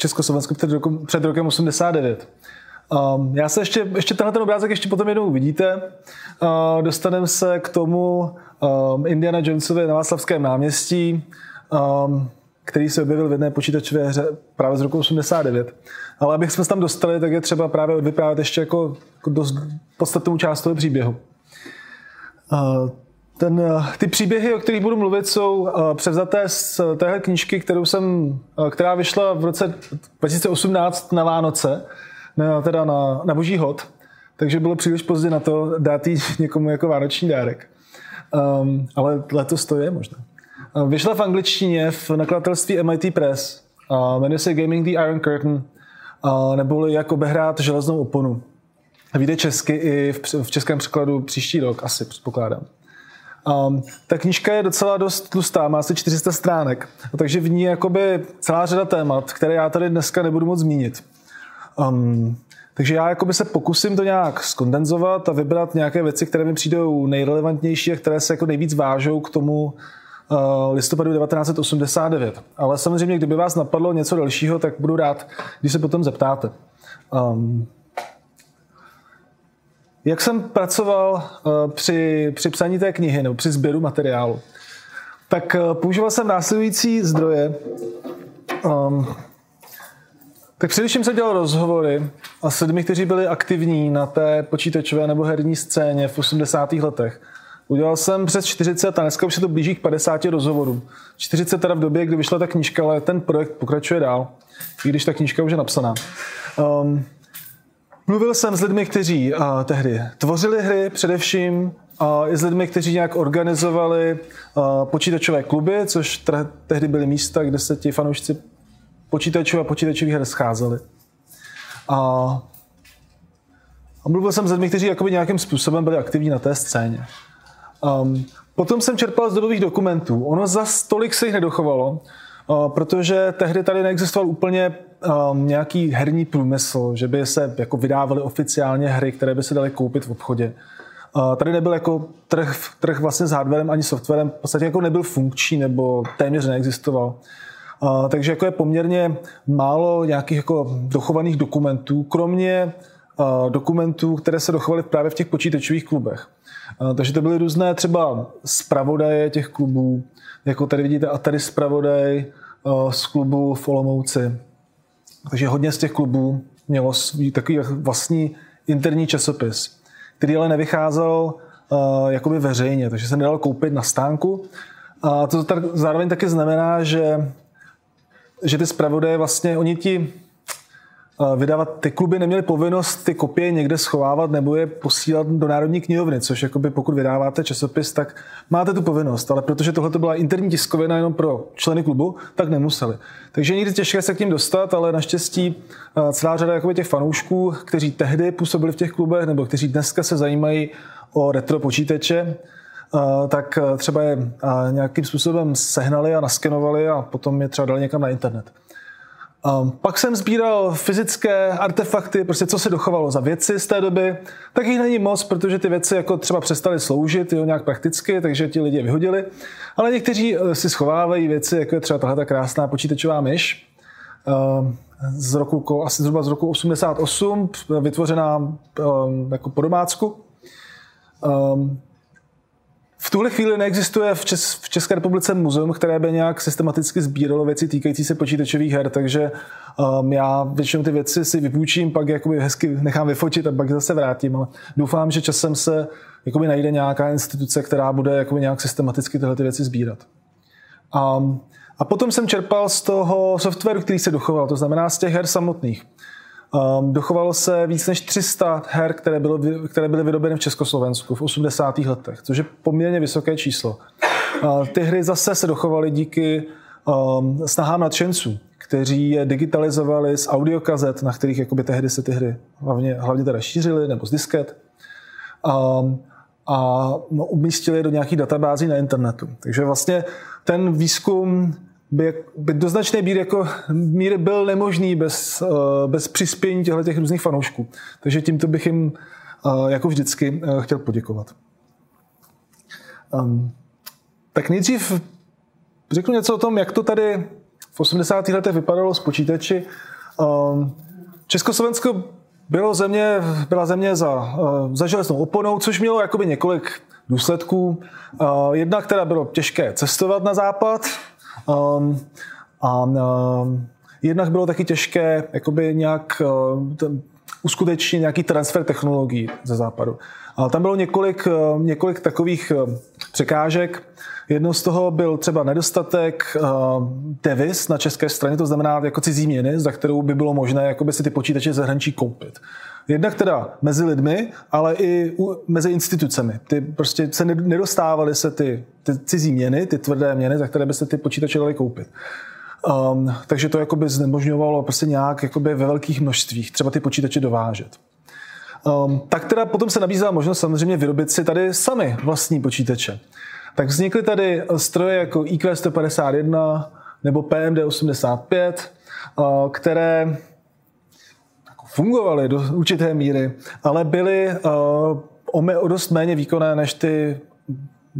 Československu před rokem, před rokem 89. Um, já se ještě, ještě tenhle ten obrázek ještě potom jednou uvidíte. Uh, dostaneme se k tomu um, Indiana Jonesovi na Václavském náměstí, um, který se objevil v jedné počítačové hře právě z roku 89. Ale abych jsme se tam dostali, tak je třeba právě odvyprávět ještě jako, jako dost podstatnou část toho příběhu. Uh, ten, ty příběhy, o kterých budu mluvit, jsou převzaté z téhle knížky, kterou jsem, která vyšla v roce 2018 na Vánoce, na, teda na, na Boží hod, takže bylo příliš pozdě na to dát jí někomu jako vánoční dárek. Um, ale letos to je možná. Vyšla v angličtině v nakladatelství MIT Press. Uh, jmenuje se Gaming the Iron Curtain, uh, neboli jak obehrát železnou oponu. Vyjde česky i v, v českém překladu příští rok, asi předpokládám. Um, ta knížka je docela dost tlustá, má asi 400 stránek, takže v ní je jakoby celá řada témat, které já tady dneska nebudu moc zmínit. Um, takže já jakoby se pokusím to nějak skondenzovat a vybrat nějaké věci, které mi přijdou nejrelevantnější a které se jako nejvíc vážou k tomu uh, listopadu 1989. Ale samozřejmě, kdyby vás napadlo něco dalšího, tak budu rád, když se potom zeptáte. Um, jak jsem pracoval uh, při, při psaní té knihy nebo při sběru materiálu, tak uh, používal jsem následující zdroje. Um, tak především jsem dělal rozhovory a s lidmi, kteří byli aktivní na té počítačové nebo herní scéně v 80. letech. Udělal jsem přes 40 a dneska už se to blíží k 50 rozhovorů. 40 teda v době, kdy vyšla ta knížka, ale ten projekt pokračuje dál, i když ta knížka už je napsaná. Um, mluvil jsem s lidmi, kteří uh, tehdy tvořili hry, především uh, i s lidmi, kteří nějak organizovali uh, počítačové kluby, což tehdy byly místa, kde se ti fanoušci počítačů a počítačových her scházeli. A, a mluvil jsem s lidmi, kteří jakoby nějakým způsobem byli aktivní na té scéně. Um, potom jsem čerpal z dobových dokumentů. Ono za tolik se jich nedochovalo, uh, protože tehdy tady neexistoval úplně um, nějaký herní průmysl, že by se jako vydávaly oficiálně hry, které by se daly koupit v obchodě. Uh, tady nebyl jako trh, trh vlastně s hardwarem ani softwarem, v podstatě jako nebyl funkční nebo téměř neexistoval. Uh, takže jako je poměrně málo nějakých jako dochovaných dokumentů, kromě uh, dokumentů, které se dochovaly právě v těch počítačových klubech. Uh, takže to byly různé třeba zpravodaje těch klubů, jako tady vidíte a tady zpravodaj z klubu v Olomouci. Takže hodně z těch klubů mělo takový vlastní interní časopis, který ale nevycházel uh, jakoby veřejně, takže se nedal koupit na stánku. A to zároveň taky znamená, že že ty zpravodaje vlastně, oni ti vydávat, ty kluby neměly povinnost ty kopie někde schovávat nebo je posílat do Národní knihovny, což jakoby pokud vydáváte časopis, tak máte tu povinnost, ale protože tohle to byla interní tiskovina jenom pro členy klubu, tak nemuseli. Takže někdy těžké se k ním dostat, ale naštěstí eh, celá řada jakoby těch fanoušků, kteří tehdy působili v těch klubech nebo kteří dneska se zajímají o retro počítače, tak eh, třeba je nějakým způsobem sehnali a naskenovali a potom je třeba dali někam na internet. Um, pak jsem sbíral fyzické artefakty, prostě co se dochovalo za věci z té doby, tak jich není moc, protože ty věci jako třeba přestaly sloužit jo, nějak prakticky, takže ti lidi je vyhodili. Ale někteří eh, si schovávají věci, jako je třeba tahle krásná počítačová myš, um, z roku, asi zhruba z roku 88, vytvořená um, jako po domácku. Um, v tuhle chvíli neexistuje v, Čes, v České republice muzeum, které by nějak systematicky sbíralo věci týkající se počítačových her, takže um, já většinou ty věci si vypůjčím, pak jakoby hezky nechám vyfotit a pak zase vrátím. Ale doufám, že časem se jakoby najde nějaká instituce, která bude jakoby nějak systematicky tyhle ty věci sbírat. Um, a potom jsem čerpal z toho softwaru, který se dochoval, to znamená z těch her samotných. Um, dochovalo se víc než 300 her, které, bylo, které byly vyrobeny v Československu v 80. letech, což je poměrně vysoké číslo. Uh, ty hry zase se dochovaly díky um, snahám nadšenců, kteří je digitalizovali z audiokazet, na kterých jakoby tehdy se ty hry hlavně, hlavně teda šířily, nebo z disket. Um, a no, umístili je do nějakých databází na internetu. Takže vlastně ten výzkum by, by do značné míry, jako, míry byl nemožný bez, uh, bez přispění těchto těch různých fanoušků. Takže tímto bych jim uh, jako vždycky uh, chtěl poděkovat. Um, tak nejdřív řeknu něco o tom, jak to tady v 80. letech vypadalo s počítači. Um, Československo bylo země, byla země za, za železnou oponou, což mělo jakoby několik důsledků. Jedna, která bylo těžké cestovat na západ, um, a um, jednak bylo taky těžké jakoby nějak uh, ten, uskutečnit nějaký transfer technologií ze západu. A tam bylo několik, několik takových překážek. Jednou z toho byl třeba nedostatek devis na české straně, to znamená jako cizí měny, za kterou by bylo možné jakoby si ty počítače zahraničí koupit. Jednak teda mezi lidmi, ale i u, mezi institucemi. Ty prostě se nedostávaly se ty, ty cizí měny, ty tvrdé měny, za které by se ty počítače dali koupit. Um, takže to jakoby znemožňovalo prostě nějak jakoby ve velkých množstvích třeba ty počítače dovážet. Um, tak teda potom se nabízela možnost samozřejmě vyrobit si tady sami vlastní počítače. Tak vznikly tady stroje jako IQ 151 nebo PMD 85, uh, které fungovaly do určité míry, ale byly uh, o dost méně výkonné než ty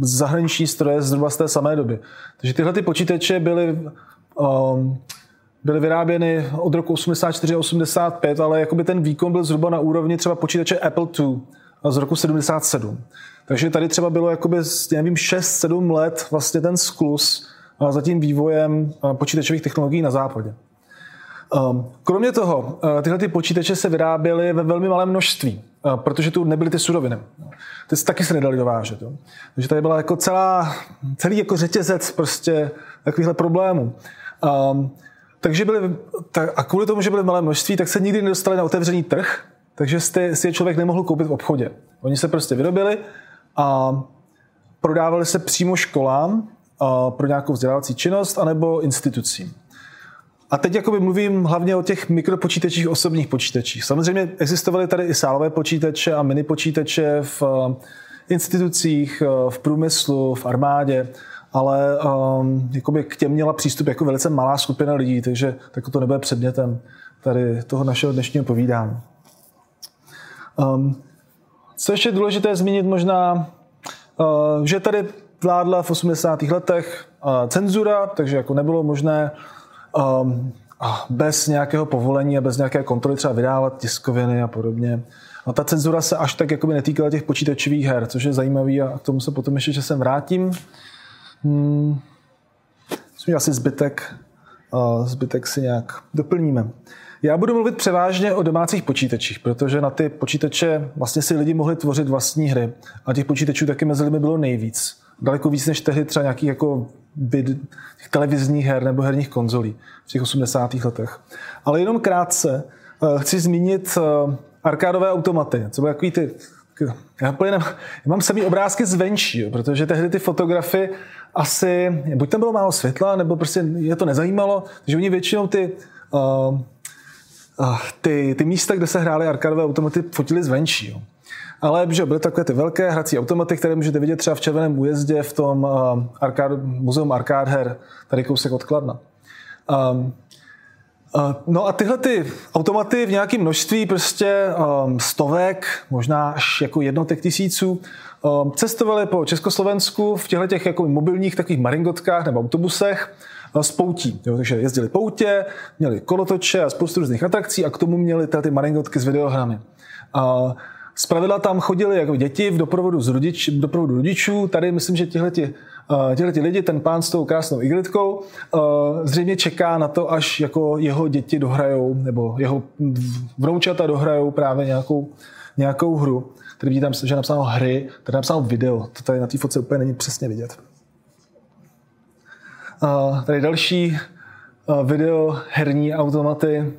zahraniční stroje zhruba z té samé doby. Takže tyhle ty počítače byly, um, byly vyráběny od roku 84 a 85, ale jakoby ten výkon byl zhruba na úrovni třeba počítače Apple II z roku 77. Takže tady třeba bylo jakoby, nevím, 6-7 let vlastně ten sklus za tím vývojem počítačových technologií na západě. Um, kromě toho, uh, tyhle ty počítače se vyráběly ve velmi malém množství, uh, protože tu nebyly ty suroviny. Ty se taky se nedali dovážet. Jo. Takže tady byla jako celá, celý jako řetězec prostě takovýchhle problémů. Um, takže byly, a kvůli tomu, že byly v malém množství, tak se nikdy nedostali na otevřený trh, takže si je člověk nemohl koupit v obchodě. Oni se prostě vyrobili a prodávali se přímo školám uh, pro nějakou vzdělávací činnost anebo institucím. A teď jakoby mluvím hlavně o těch mikropočítačích, osobních počítačích. Samozřejmě existovaly tady i sálové počítače a mini počítače v eh, institucích, eh, v průmyslu, v armádě, ale um, jakoby k těm měla přístup jako velice malá skupina lidí, takže tak to nebude předmětem tady toho našeho dnešního povídání. Um, co ještě důležité zmínit možná, uh, že tady vládla v 80. letech uh, cenzura, takže jako nebylo možné um, bez nějakého povolení a bez nějaké kontroly třeba vydávat tiskoviny a podobně. A ta cenzura se až tak jakoby netýkala těch počítačových her, což je zajímavý a k tomu se potom ještě časem vrátím. Hmm. Myslím, asi zbytek, uh, zbytek si nějak doplníme. Já budu mluvit převážně o domácích počítačích, protože na ty počítače vlastně si lidi mohli tvořit vlastní hry. A těch počítačů taky mezi lidmi bylo nejvíc. Daleko víc než tehdy třeba nějakých jako vid, těch televizních her nebo herních konzolí v těch 80. letech. Ale jenom krátce uh, chci zmínit uh, arkádové automaty, co byly takový ty já, já mám samý obrázky zvenčí, jo, protože tehdy ty fotografy asi, buď tam bylo málo světla, nebo prostě je to nezajímalo, takže oni většinou ty, uh, uh, ty, ty místa, kde se hrály arkádové automaty, fotili zvenčí. Jo. Ale že byly takové ty velké hrací automaty, které můžete vidět třeba v Červeném újezdě v tom uh, arkád, muzeum Arcade her, tady kousek od Kladna. Um, no a tyhle ty automaty v nějakém množství prostě um, stovek, možná až jako jednotek tisíců, um, cestovaly po Československu v těchto těch jako mobilních takových maringotkách nebo autobusech uh, s poutí. Jo, takže jezdili poutě, měli kolotoče a spoustu různých atrakcí a k tomu měli ty maringotky s videohrami. Uh, Zpravidla tam chodili jako děti v doprovodu, z rodič, v doprovodu rodičů. Tady myslím, že tihleti, uh, tihleti lidi, ten pán s tou krásnou iglitkou, uh, zřejmě čeká na to, až jako jeho děti dohrajou, nebo jeho vroučata dohrajou právě nějakou, nějakou hru. Tady vidíte že je napsáno hry, tady je napsáno video. To tady na té fotce úplně není přesně vidět. Uh, tady další video herní automaty.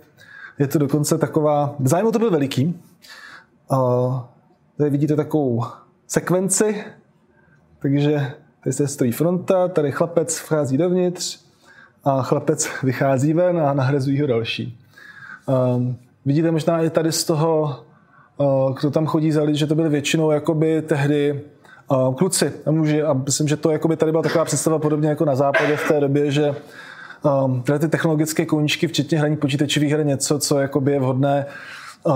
Je to dokonce taková... Zájem to byl veliký. Tady vidíte takovou sekvenci, takže tady se stojí fronta, tady chlapec vchází dovnitř a chlapec vychází ven a nahrazují ho další. Um, vidíte možná i tady z toho, uh, kdo tam chodí za lidi, že to byly většinou jakoby tehdy uh, kluci a muži a myslím, že to jakoby tady byla taková představa podobně jako na západě v té době, že um, ty technologické koníčky, včetně hraní počítačových her, něco, co jakoby je vhodné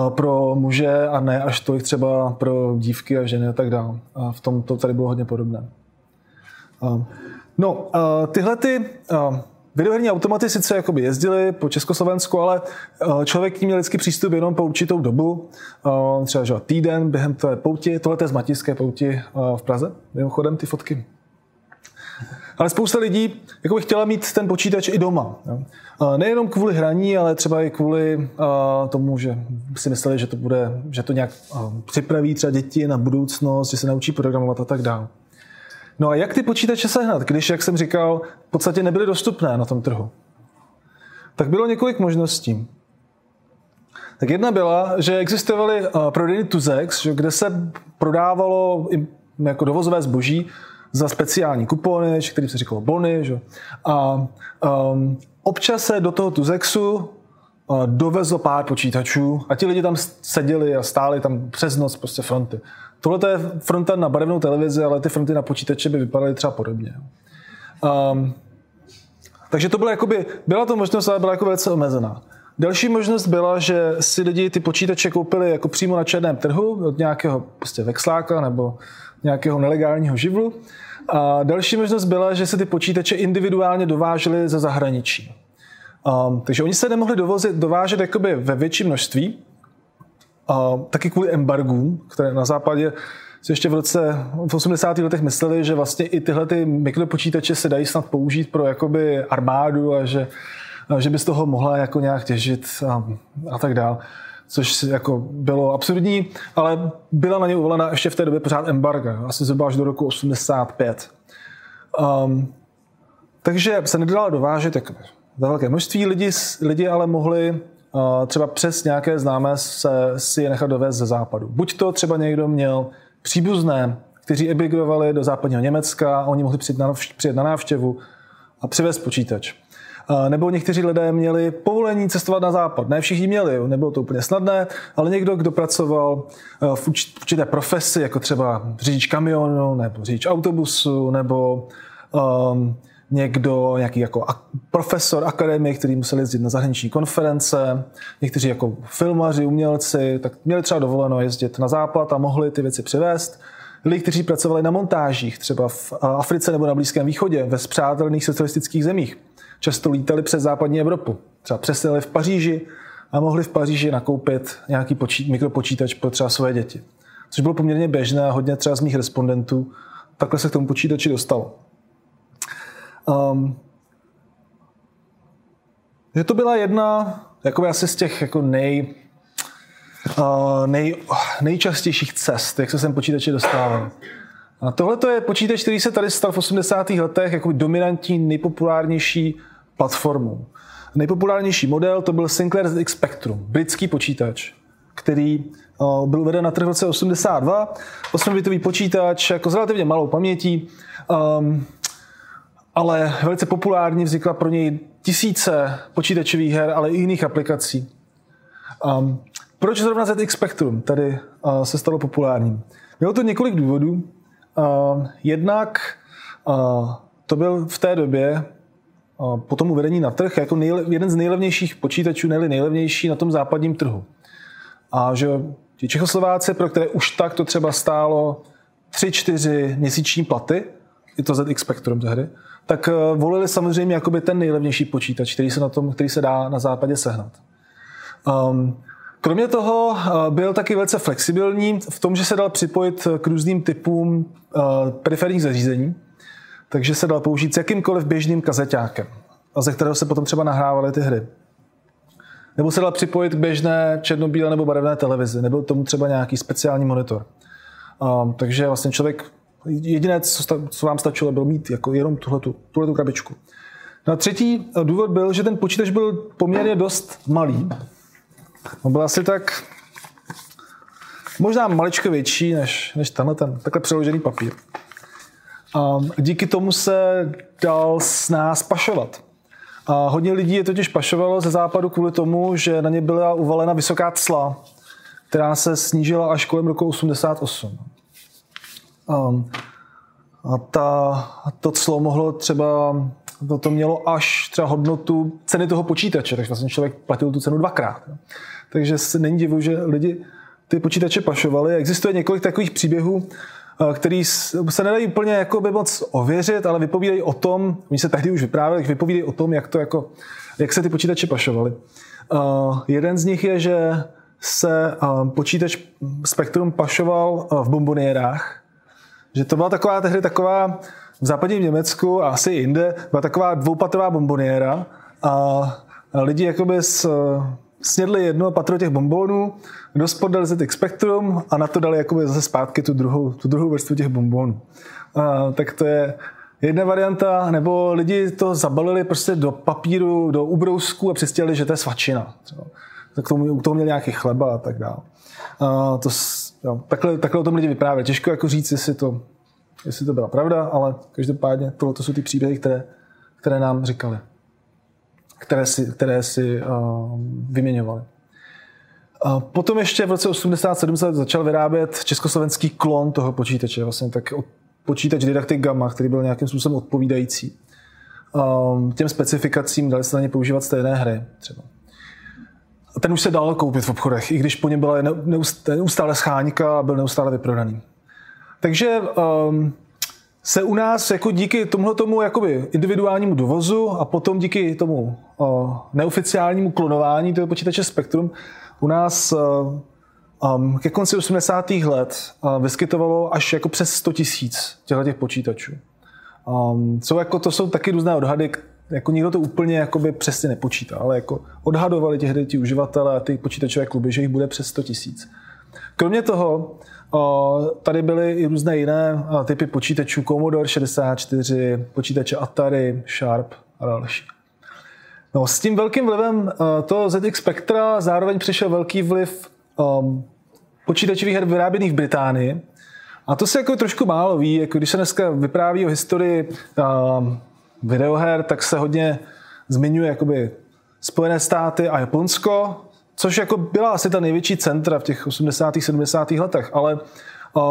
pro muže a ne až tolik třeba pro dívky a ženy a tak dále. A v tom to tady bylo hodně podobné. No, tyhle ty Videoherní automaty sice jakoby jezdily po Československu, ale člověk k ním měl vždycky přístup jenom po určitou dobu, třeba že týden během té pouti, tohle je z Matějské pouti v Praze, mimochodem ty fotky ale spousta lidí jako by chtěla mít ten počítač i doma. Jo. Nejenom kvůli hraní, ale třeba i kvůli tomu, že si mysleli, že to bude, že to nějak připraví třeba děti na budoucnost, že se naučí programovat a tak dále. No a jak ty počítače sehnat, když, jak jsem říkal, v podstatě nebyly dostupné na tom trhu? Tak bylo několik možností. Tak jedna byla, že existovaly prodejny Tuzex, kde se prodávalo jako dovozové zboží za speciální kupony, který se říkalo bony. Že? A um, občas se do toho Tuzexu uh, dovezlo pár počítačů a ti lidi tam seděli a stáli tam přes noc prostě fronty. Tohle je fronta na barevnou televizi, ale ty fronty na počítače by vypadaly třeba podobně. Um, takže to bylo jakoby, byla to možnost, ale byla jako velice omezená. Další možnost byla, že si lidi ty počítače koupili jako přímo na černém trhu od nějakého prostě vexláka nebo nějakého nelegálního živlu a další možnost byla, že se ty počítače individuálně dovážely ze zahraničí. Um, takže oni se nemohli dovozit, dovážet jakoby ve větším množství, uh, taky kvůli embargům, které na západě si ještě v roce v 80. letech mysleli, že vlastně i tyhle ty mikropočítače se dají snad použít pro jakoby armádu a že, a že by z toho mohla jako nějak těžit a, a tak dále což jako bylo absurdní, ale byla na ně uvolena ještě v té době pořád embarga, asi zhruba až do roku 85. Um, takže se nedala dovážet jako za velké množství. Lidi, lidi ale mohli uh, třeba přes nějaké známé se, si je nechat dovést ze západu. Buď to třeba někdo měl příbuzné, kteří emigrovali do západního Německa, oni mohli přijet na návštěvu a přivést počítač nebo někteří lidé měli povolení cestovat na západ. Ne všichni měli, nebylo to úplně snadné, ale někdo, kdo pracoval eh, v určité profesi, jako třeba řidič kamionu, nebo řidič autobusu, nebo um, někdo, nějaký jako profesor akademie, který musel jezdit na zahraniční konference, někteří jako filmaři, umělci, tak měli třeba dovoleno jezdit na západ a mohli ty věci přivést. Lidi, kteří pracovali na montážích, třeba v Africe nebo na Blízkém východě, ve spřátelných socialistických zemích často lítali přes západní Evropu. Třeba přeseli v Paříži a mohli v Paříži nakoupit nějaký počít, mikropočítač pro třeba své děti. Což bylo poměrně běžné a hodně třeba z mých respondentů takhle se k tomu počítači dostalo. Um, že to byla jedna jako asi z těch jako nej, uh, nej, nejčastějších cest, jak se sem počítače dostával. Tohle je počítač, který se tady stal v 80. letech jako dominantní, nejpopulárnější platformou. Nejpopulárnější model to byl Sinclair ZX Spectrum, britský počítač, který uh, byl uveden na trh v roce 82, 8-bitový počítač jako s relativně malou pamětí, um, ale velice populární, vznikla pro něj tisíce počítačových her, ale i jiných aplikací. Um, proč zrovna ZX Spectrum tady uh, se stalo populárním? Mělo to několik důvodů. Uh, jednak uh, to byl v té době uh, po tom uvedení na trh jako nejle, jeden z nejlevnějších počítačů, nejli nejlevnější na tom západním trhu. A že ti Čechoslováci, pro které už tak to třeba stálo 3-4 měsíční platy, i to ZX Spectrum tehdy, tak uh, volili samozřejmě jakoby ten nejlevnější počítač, který se, na tom, který se dá na západě sehnat. Um, Kromě toho byl taky velice flexibilní v tom, že se dal připojit k různým typům periferních zařízení, takže se dal použít s jakýmkoliv běžným kazeťákem, ze kterého se potom třeba nahrávaly ty hry. Nebo se dal připojit k běžné černobílé nebo barevné televizi. Nebyl tomu třeba nějaký speciální monitor. Um, takže vlastně člověk, jediné, co, vám stačilo, bylo mít jako jenom tuhletu, tuhletu krabičku. No a třetí důvod byl, že ten počítač byl poměrně dost malý. On byl asi tak možná maličko větší než, než tenhle ten takhle přeložený papír. Um, díky tomu se dal s nás pašovat. A hodně lidí je totiž pašovalo ze západu kvůli tomu, že na ně byla uvalena vysoká cla, která se snížila až kolem roku 88. Um, a ta, to clo mohlo třeba, to, to mělo až třeba hodnotu ceny toho počítače, takže vlastně člověk platil tu cenu dvakrát. Takže se není divu, že lidi ty počítače pašovali. Existuje několik takových příběhů, Eh, který se nedají úplně jako by moc ověřit, ale vypovídají o tom, oni se tehdy už vyprávěli, vypovídají o tom, jak, to jako, jak se ty počítače pašovaly. Uh, jeden z nich je, že se uh, počítač Spectrum pašoval v bomboniérách, že to byla taková tehdy taková v západním Německu a asi jinde, byla taková dvoupatová bomboniéra a lidi jakoby s snědli jedno patro těch bombónů, do spod dali ZX Spectrum a na to dali jakoby zase zpátky tu druhou, tu druhou vrstvu těch bombónů. A, tak to je jedna varianta, nebo lidi to zabalili prostě do papíru, do ubrousku a přistěli, že to je svačina. Tak k tomu, k tomu měli nějaký chleba a tak dále. A to, jo, takhle, takhle o tom lidi vyprávějí. Těžko jako říct, jestli to, jestli to byla pravda, ale každopádně tohle to jsou ty příběhy, které, které nám říkali které si, které si uh, vyměňovali. Uh, potom ještě v roce 87 se začal vyrábět československý klon toho počítače, vlastně tak počítač Didactic Gamma, který byl nějakým způsobem odpovídající um, těm specifikacím, dali se na ně používat stejné hry třeba. A ten už se dal koupit v obchodech, i když po něm byla neustále scháňka a byl neustále vyprodaný. Takže um, se u nás jako díky tomuhle tomu jakoby individuálnímu dovozu a potom díky tomu uh, neoficiálnímu klonování toho počítače Spectrum u nás uh, um, ke konci 80. let uh, vyskytovalo až jako přes 100 tisíc těchto těch počítačů. Um, co jako, to jsou taky různé odhady, jako nikdo to úplně jakoby přesně nepočítá, ale jako odhadovali těch ti uživatelé a ty počítačové kluby, že jich bude přes 100 tisíc. Kromě toho, Tady byly i různé jiné typy počítačů, Commodore 64, počítače Atari, Sharp a další. No, s tím velkým vlivem toho ZX Spectra zároveň přišel velký vliv um, počítačových her vyráběných v Británii. A to se jako trošku málo ví, jako když se dneska vypráví o historii um, videoher, tak se hodně zmiňuje jakoby Spojené státy a Japonsko, což jako byla asi ta největší centra v těch 80. 70. letech, ale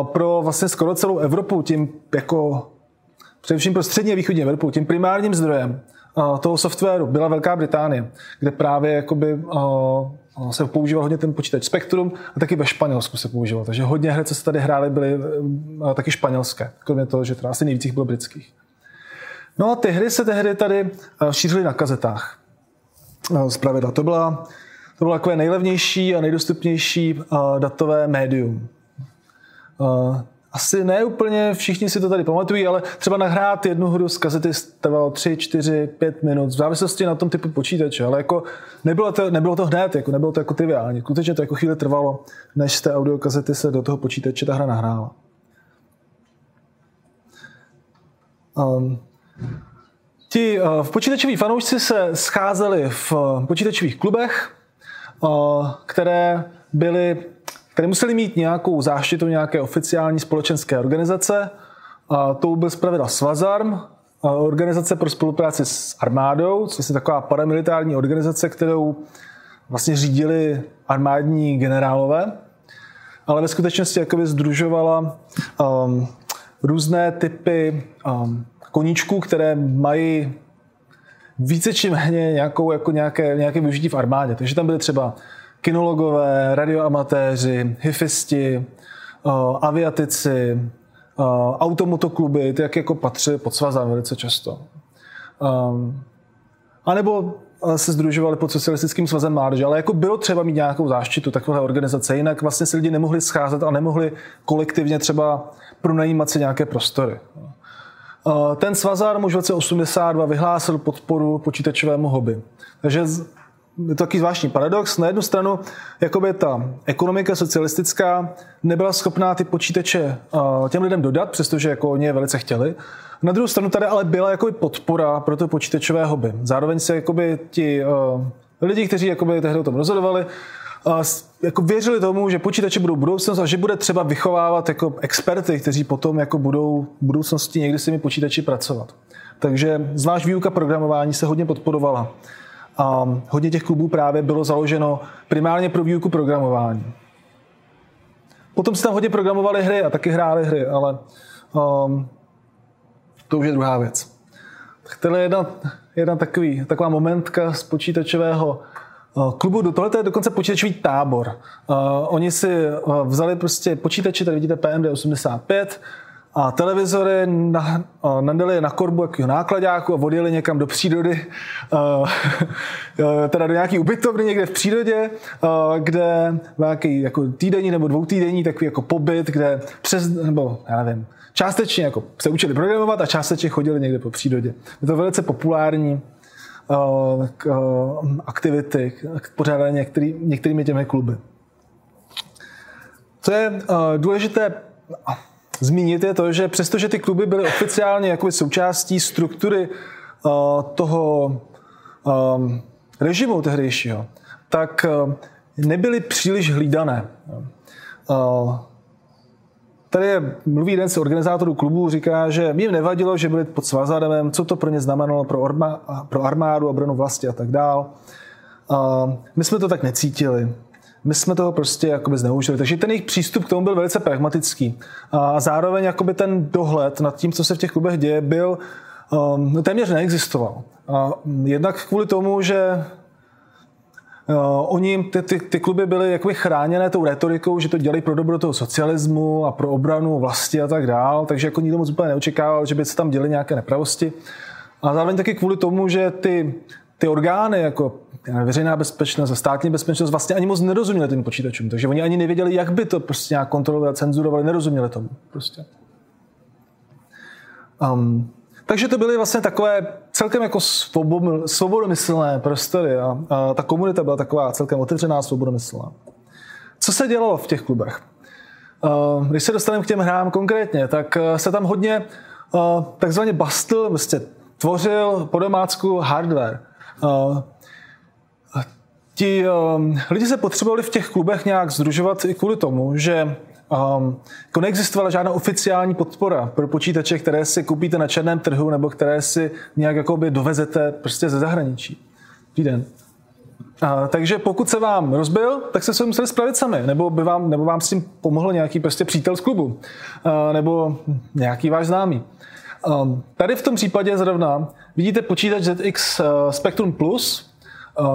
pro vlastně skoro celou Evropu tím jako především pro střední a východní Evropu, tím primárním zdrojem toho softwaru byla Velká Británie, kde právě jakoby, se používal hodně ten počítač Spectrum a taky ve Španělsku se používal. Takže hodně her, co se tady hrály, byly taky španělské, kromě toho, že teda asi nejvíc bylo britských. No a ty hry se tehdy tady šířily na kazetách. Zpravidla. To byla to bylo takové nejlevnější a nejdostupnější datové médium. Asi ne úplně všichni si to tady pamatují, ale třeba nahrát jednu hru z kazety trvalo 3, 4, 5 minut, v závislosti na tom typu počítače, ale jako nebylo to, nebylo to hned, jako nebylo to jako triviální. Skutečně to jako chvíli trvalo, než z té audiokazety se do toho počítače ta hra nahrála. Um, ti uh, v počítačoví fanoušci se scházeli v uh, počítačových klubech, které byly, které musely mít nějakou záštitu nějaké oficiální společenské organizace. A to byl zpravidla Svazarm, organizace pro spolupráci s armádou, což je taková paramilitární organizace, kterou vlastně řídili armádní generálové, ale ve skutečnosti jakoby združovala um, různé typy um, koníčků, které mají více či méně nějakou, jako nějaké, nějaké využití v armádě. Takže tam byly třeba kinologové, radioamatéři, hifisti, uh, aviatici, uh, automotokluby, ty jak jako patří pod svazem velice často. Um, anebo se združovali pod socialistickým svazem mládeže, ale jako bylo třeba mít nějakou záštitu takové organizace, jinak vlastně si lidi nemohli scházet a nemohli kolektivně třeba pronajímat si nějaké prostory. Ten svazár už v roce 82 vyhlásil podporu počítačovému hobby. Takže je to takový zvláštní paradox. Na jednu stranu, jakoby ta ekonomika socialistická nebyla schopná ty počítače těm lidem dodat, přestože jako oni je velice chtěli. Na druhou stranu tady ale byla jakoby podpora pro to počítačové hobby. Zároveň se jakoby ti lidi, kteří jakoby tehdy o tom rozhodovali, jako věřili tomu, že počítače budou budoucnost a že bude třeba vychovávat jako experty, kteří potom jako budou v budoucnosti někdy s těmi počítači pracovat. Takže zvlášť výuka programování se hodně podporovala. A hodně těch klubů právě bylo založeno primárně pro výuku programování. Potom se tam hodně programovali hry a taky hráli hry, ale um, to už je druhá věc. Tak tohle je jedna, jedna takový, taková momentka z počítačového klubu. Do tohle je dokonce počítačový tábor. Uh, oni si uh, vzali prostě počítače, tady vidíte PMD 85, a televizory nadali na korbu jakého nákladáku a odjeli někam do přírody, teda do nějaký ubytovny někde v přírodě, kde nějaký jako týdenní nebo dvoutýdenní takový jako pobyt, kde přes, nebo já nevím, částečně jako se učili programovat a částečně chodili někde po přírodě. Je to velice populární aktivity, pořádané některý, některými těmi kluby. Co je důležité, zmínit, je to, že přestože ty kluby byly oficiálně jako součástí struktury toho režimu tehdejšího, tak nebyly příliš hlídané. Tady je, mluví jeden z organizátorů klubu, říká, že jim nevadilo, že byli pod Svazademem, co to pro ně znamenalo pro, orma, pro armádu, obranu vlasti a tak dál. Uh, my jsme to tak necítili my jsme toho prostě jakoby zneužili. Takže ten jejich přístup k tomu byl velice pragmatický. A zároveň jakoby ten dohled nad tím, co se v těch klubech děje, byl um, téměř neexistoval. A jednak kvůli tomu, že Uh, oni, ty, ty, ty kluby byly jakoby chráněné tou retorikou, že to dělají pro dobro toho socialismu a pro obranu vlasti a tak dál, takže jako nikdo moc úplně neočekával, že by se tam děly nějaké nepravosti. A zároveň taky kvůli tomu, že ty, ty orgány, jako veřejná bezpečnost a státní bezpečnost vlastně ani moc nerozuměli těm počítačům, takže oni ani nevěděli, jak by to prostě nějak kontrolovali a cenzurovali, nerozuměli tomu prostě. Um, takže to byly vlastně takové celkem jako svobodomyslné prostory a, ta komunita byla taková celkem otevřená, svobodomyslná. Co se dělalo v těch klubech? Uh, když se dostaneme k těm hrám konkrétně, tak uh, se tam hodně uh, takzvaně bastl, vlastně tvořil po domácku hardware. Ti lidi se potřebovali v těch klubech nějak združovat i kvůli tomu, že um, jako neexistovala žádná oficiální podpora pro počítače, které si koupíte na černém trhu nebo které si nějak jakoby dovezete prostě ze zahraničí. Týden. A, takže pokud se vám rozbil, tak se se museli spravit sami, nebo, by vám, nebo vám s tím pomohl nějaký prostě přítel z klubu, a, nebo nějaký váš známý. Um, tady v tom případě zrovna vidíte počítač ZX uh, Spectrum Plus, uh,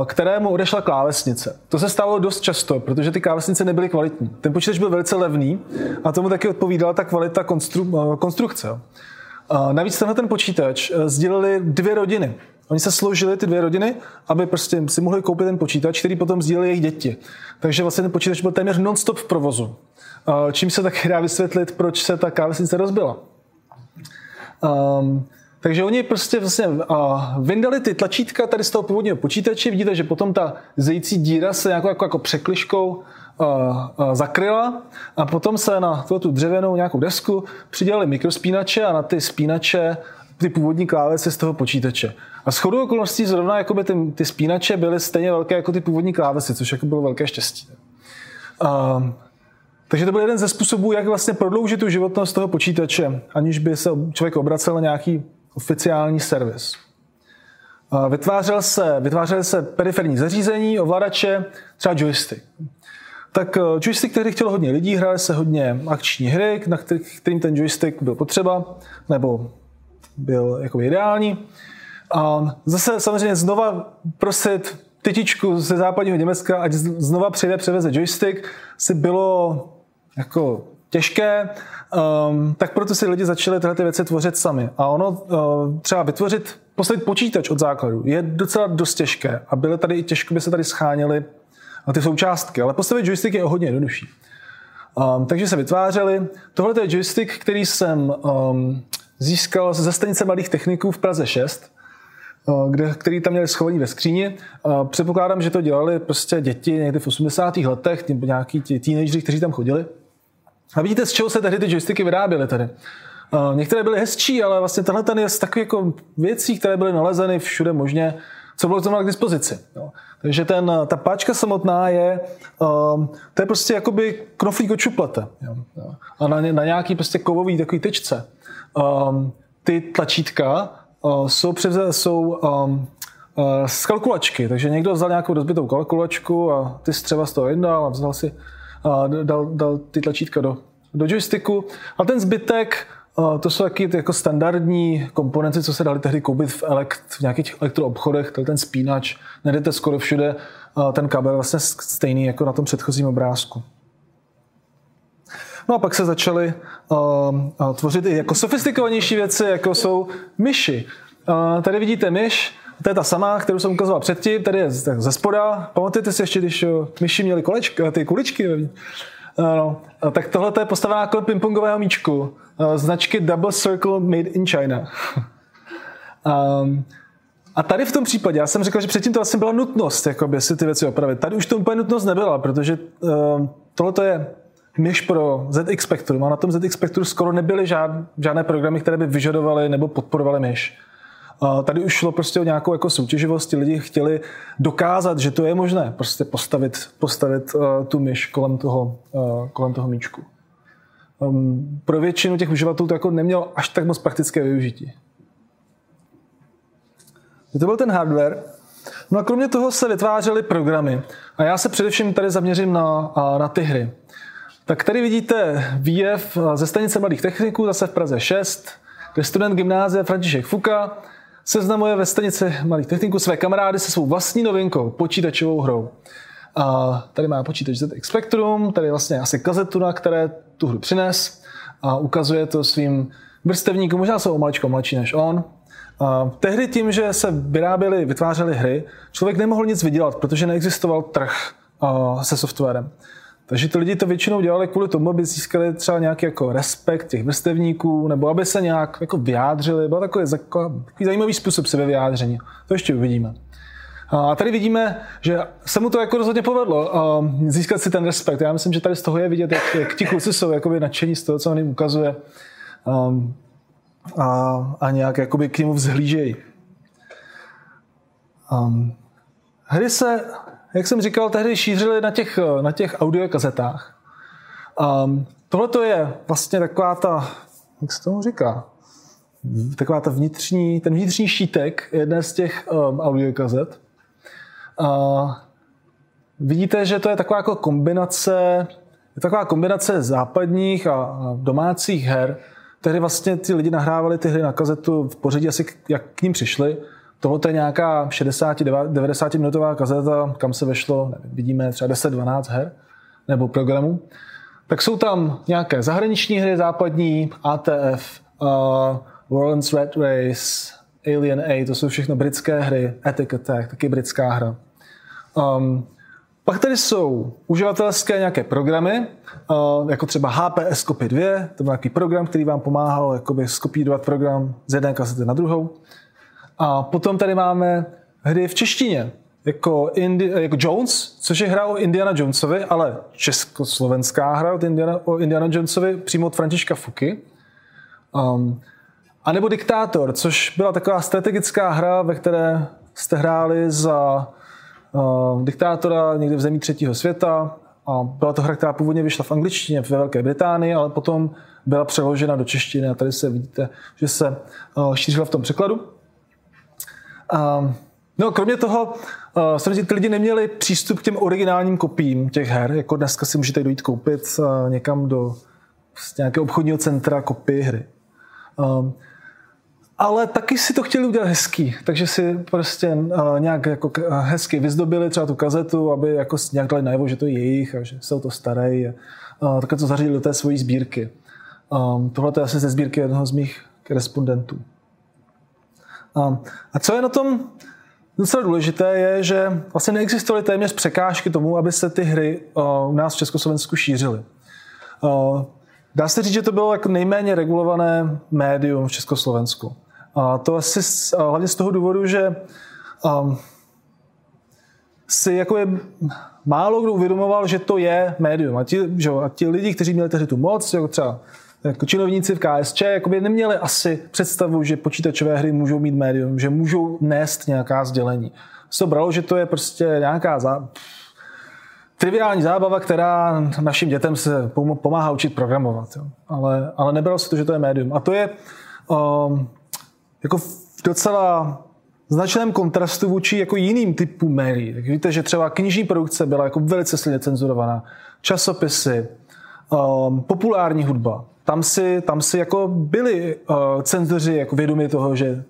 kterému odešla klávesnice. To se stalo dost často, protože ty klávesnice nebyly kvalitní. Ten počítač byl velice levný a tomu taky odpovídala ta kvalita konstru, uh, konstrukce. Uh, navíc tenhle ten počítač sdíleli dvě rodiny. Oni se složili, ty dvě rodiny, aby prostě si mohli koupit ten počítač, který potom sdíleli jejich děti. Takže vlastně ten počítač byl téměř non-stop v provozu. Čím se taky dá vysvětlit, proč se ta klávesnice rozbila. Um, takže oni prostě vlastně vyndali ty tlačítka tady z toho původního počítače. Vidíte, že potom ta zející díra se jako, jako, jako překliškou uh, uh, zakryla a potom se na tu dřevěnou nějakou desku přidělali mikrospínače a na ty spínače ty původní klávesy z toho počítače. A shodou okolností zrovna jako by ty, ty spínače byly stejně velké jako ty původní klávesy, což jako bylo velké štěstí. Uh, takže to byl jeden ze způsobů, jak vlastně prodloužit tu životnost toho počítače, aniž by se člověk obracel na nějaký oficiální servis. Vytvářel se, vytvářel se periferní zařízení, ovladače, třeba joystick. Tak eh, joystick, který chtěl hodně lidí, hráli se hodně akční hry, na kterým ten joystick byl potřeba, nebo byl jako ideální. A zase samozřejmě znova prosit tytičku ze západního Německa, ať znova přijde, převeze joystick, si bylo jako těžké, um, tak proto si lidi začali tyhle ty věci tvořit sami. A ono uh, třeba vytvořit, postavit počítač od základu je docela dost těžké a byly tady i těžko by se tady scháněly ty součástky, ale postavit joystick je hodně jednodušší. Um, takže se vytvářeli. Tohle je joystick, který jsem um, získal ze stanice mladých techniků v Praze 6, uh, kde, který tam měli schovaný ve skříni. Předpokládám, že to dělali prostě děti někdy v 80. letech, nebo nějaký ti kteří tam chodili. A vidíte, z čeho se tehdy ty joysticky vyráběly tady. Uh, některé byly hezčí, ale vlastně tenhle ten je z takových jako věcí, které byly nalezeny všude možně, co bylo zrovna k dispozici. Jo. Takže ten, ta páčka samotná je, um, to je prostě jakoby knoflík od. A na, na nějaký prostě kovový takový tyčce. Um, ty tlačítka uh, jsou, převze, jsou um, uh, z kalkulačky, takže někdo vzal nějakou rozbitou kalkulačku a ty střeva z toho vyndal a vzal si a dal, dal ty tlačítka do, do joysticku a ten zbytek to jsou taky jako standardní komponenty, co se dali tehdy koupit v, elekt, v nějakých elektroobchodech, ten spínač, najdete skoro všude, ten kabel vlastně stejný jako na tom předchozím obrázku. No a pak se začaly uh, tvořit i jako sofistikovanější věci, jako jsou myši. Uh, tady vidíte myš, to je ta samá, kterou jsem ukazoval předtím, tady je ze spoda. Pamatujete si ještě, když myši měli kolečka, ty kuličky? No, tak tohle je postavená jako pingpongového míčku značky Double Circle Made in China. um, a tady v tom případě, já jsem řekl, že předtím to vlastně byla nutnost jakoby, si ty věci opravit. Tady už to úplně nutnost nebyla, protože uh, tohle je myš pro ZX Spectrum a na tom ZX Spectrum skoro nebyly žád, žádné programy, které by vyžadovaly nebo podporovaly myš. Tady už šlo prostě o nějakou jako soutěživost, lidi chtěli dokázat, že to je možné, prostě postavit, postavit uh, tu myš kolem toho, uh, kolem toho míčku um, pro většinu těch uživatelů to jako nemělo až tak moc praktické využití. To byl ten hardware. No a kromě toho se vytvářely programy. A já se především tady zaměřím na, na ty hry. Tak tady vidíte výjev ze stanice mladých techniků, zase v Praze 6, kde student gymnázie František Fuka seznamuje ve stanici mladých techniků své kamarády se svou vlastní novinkou, počítačovou hrou. A tady má počítač ZX Spectrum, tady vlastně asi kazetu, na které tu hru přines a ukazuje to svým vrstevníkům, možná jsou o maličko mladší než on. A tehdy tím, že se vyráběly, vytvářely hry, člověk nemohl nic vydělat, protože neexistoval trh se softwarem. Takže ty lidi to většinou dělali kvůli tomu, aby získali třeba nějaký jako respekt těch vrstevníků, nebo aby se nějak jako vyjádřili. Byl takový, takový zajímavý způsob sebevyjádření. To ještě uvidíme. A tady vidíme, že se mu to jako rozhodně povedlo získat si ten respekt. Já myslím, že tady z toho je vidět, jak, jak ti kluci jsou jakoby nadšení z toho, co on jim ukazuje um, a, a nějak jakoby k němu vzhlížejí. Um, hry se, jak jsem říkal, tehdy šířily na těch, na těch audiokazetách. Um, Tohle to je vlastně taková ta, jak se tomu říká, taková ta vnitřní, ten vnitřní šítek jedné z těch um, audiokazet. Uh, vidíte, že to je taková jako kombinace, je taková kombinace západních a domácích her. Tehdy vlastně ty lidi nahrávali ty hry na kazetu v pořadí asi jak k ním přišli. Tohle je nějaká 60-90 minutová kazeta, kam se vešlo, nevím, vidíme třeba 10-12 her nebo programů. Tak jsou tam nějaké zahraniční hry západní, ATF, uh, World's Red Race, Alien A, to jsou všechno britské hry, Ethic Attack, taky britská hra. Um, pak tady jsou uživatelské nějaké programy, uh, jako třeba HPS Copy 2, to byl nějaký program, který vám pomáhal jakoby skopírovat program z jedné kasety na druhou. A potom tady máme hry v češtině, jako, Indi- jako Jones, což je hra o Indiana Jonesovi, ale československá hra od Indiana, o Indiana Jonesovi přímo od Františka Fuky. Um, a nebo Diktátor, což byla taková strategická hra, ve které jste hráli za uh, diktátora někde v zemí třetího světa. A byla to hra, která původně vyšla v angličtině ve Velké Británii, ale potom byla přeložena do češtiny a tady se vidíte, že se uh, šířila v tom překladu. Uh, no, kromě toho, uh, samozřejmě ty lidi neměli přístup k těm originálním kopiím těch her, jako dneska si můžete dojít koupit uh, někam do nějakého obchodního centra kopii hry. Uh, ale taky si to chtěli udělat hezký, takže si prostě uh, nějak jako hezky vyzdobili třeba tu kazetu, aby jako nějak dali najevo, že to je jejich a že jsou to staré. A, uh, takhle to zařadili do té svojí sbírky. Um, tohle je asi ze sbírky jednoho z mých korespondentů. A co je na tom docela důležité, je, že vlastně neexistovaly téměř překážky tomu, aby se ty hry u nás v Československu šířily. Dá se říct, že to bylo jako nejméně regulované médium v Československu. A to asi hlavně z toho důvodu, že um, si jako je málo kdo uvědomoval, že to je médium. A ti, že, a ti lidi, kteří měli tehdy tu moc, jako třeba jako činovníci v KSČ, jakoby neměli asi představu, že počítačové hry můžou mít médium, že můžou nést nějaká sdělení. Se bralo, že to je prostě nějaká zá... triviální zábava, která našim dětem se pomáhá učit programovat. Jo. Ale, ale nebralo se to, že to je médium. A to je um, jako docela značném kontrastu vůči jako jiným typům médií. Tak víte, že třeba knižní produkce byla jako velice silně cenzurovaná. Časopisy, um, populární hudba. Tam si, tam si jako byli uh, cenzoři jako vědomi toho, že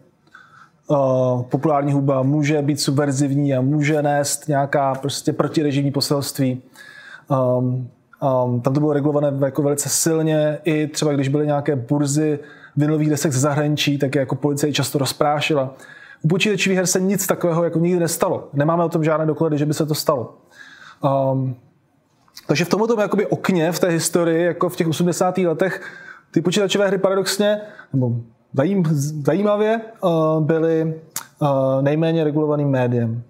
uh, populární hudba může být subverzivní a může nést nějaká prostě protirežimní poselství. Um, um, tam to bylo regulované jako velice silně. I třeba když byly nějaké burzy vinylových desek ze zahraničí, tak je jako policie často rozprášila. U počítačových her se nic takového jako nikdy nestalo. Nemáme o tom žádné doklady, že by se to stalo. Um, takže v tomto jakoby okně v té historii, jako v těch 80. letech, ty počítačové hry paradoxně, nebo zajím, zajímavě, uh, byly uh, nejméně regulovaným médiem.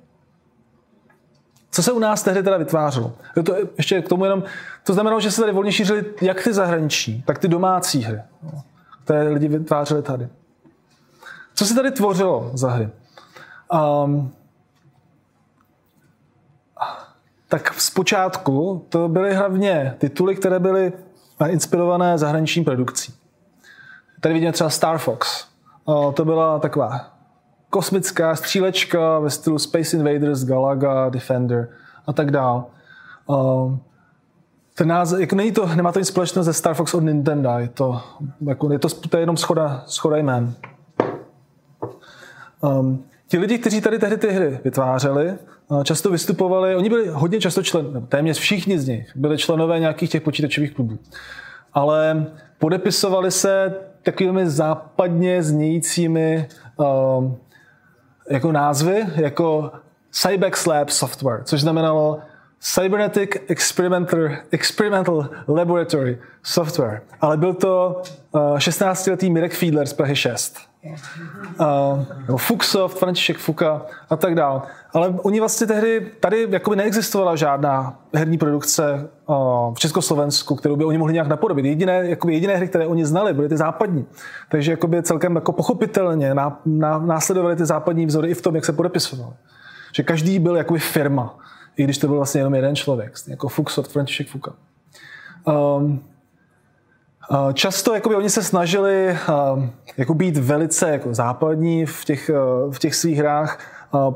Co se u nás tehdy teda vytvářelo? To ještě k tomu jenom, to znamenalo, že se tady volně šířily jak ty zahraniční, tak ty domácí hry, které lidi vytvářeli tady. Co se tady tvořilo za hry? Um, tak zpočátku to byly hlavně tituly, které byly inspirované zahraniční produkcí. Tady vidíme třeba Star Fox. Uh, to byla taková kosmická střílečka ve stylu Space Invaders, Galaga, Defender a tak dál. Uh, ten název, jako není to, nemá to nic společného ze Star Fox od Nintendo, je to, jako, je to, to je jenom schoda, schoda jmén. Um, ti lidi, kteří tady tehdy ty hry vytvářeli, často vystupovali, oni byli hodně často člen, téměř všichni z nich byli členové nějakých těch počítačových klubů. Ale podepisovali se takovými západně znějícími um, jako názvy, jako Cybex Lab Software, což znamenalo Cybernetic Experimental, Experimental Laboratory Software. Ale byl to uh, 16-letý Mirek Fiedler z Prahy 6 uh, Fuxoft, František Fuka a tak dále. Ale oni vlastně tehdy, tady jakoby neexistovala žádná herní produkce v Československu, kterou by oni mohli nějak napodobit. Jediné, jakoby jediné hry, které oni znali, byly ty západní. Takže jakoby celkem jako pochopitelně ná, ná, následovali ty západní vzory i v tom, jak se podepisovali. Že každý byl jakoby firma, i když to byl vlastně jenom jeden člověk, jako Fuxoft, František Fuka. Um, často jakoby, oni se snažili eh, jako být velice jako západní v těch, eh, v těch svých hrách.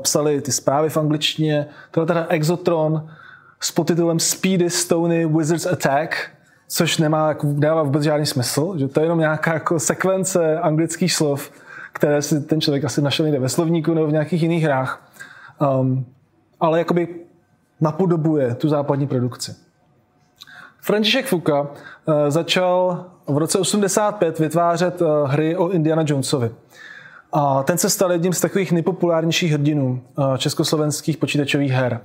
Psali ty zprávy v angličtině. Tohle teda Exotron s podtitulem Speedy Stony Wizards Attack, což nemá, nemá vůbec žádný smysl. Že to je jenom nějaká jako sekvence anglických slov, které si ten člověk asi našel někde ve slovníku nebo v nějakých jiných hrách. Um, ale jakoby napodobuje tu západní produkci. František Fuka eh, začal v roce 85 vytvářet eh, hry o Indiana Jonesovi. A ten se stal jedním z takových nejpopulárnějších hrdinů eh, československých počítačových her.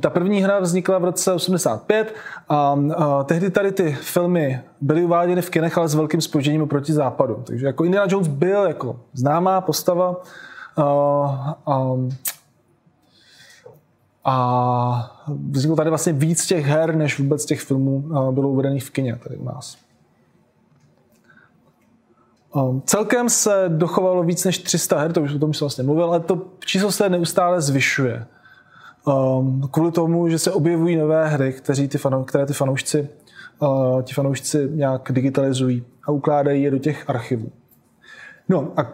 Ta první hra vznikla v roce 85 a tehdy tady ty filmy byly uváděny v kinech, ale s velkým spožením proti západu. Takže jako Indiana Jones byl jako známá postava vzniklo tady vlastně víc těch her, než vůbec těch filmů bylo uvedených v kině tady u nás. Celkem se dochovalo víc než 300 her, to už o tom jsem vlastně mluvil, ale to číslo se neustále zvyšuje. Kvůli tomu, že se objevují nové hry, kteří ty fanou, které ty fanoušci, ti fanoušci nějak digitalizují a ukládají je do těch archivů. No a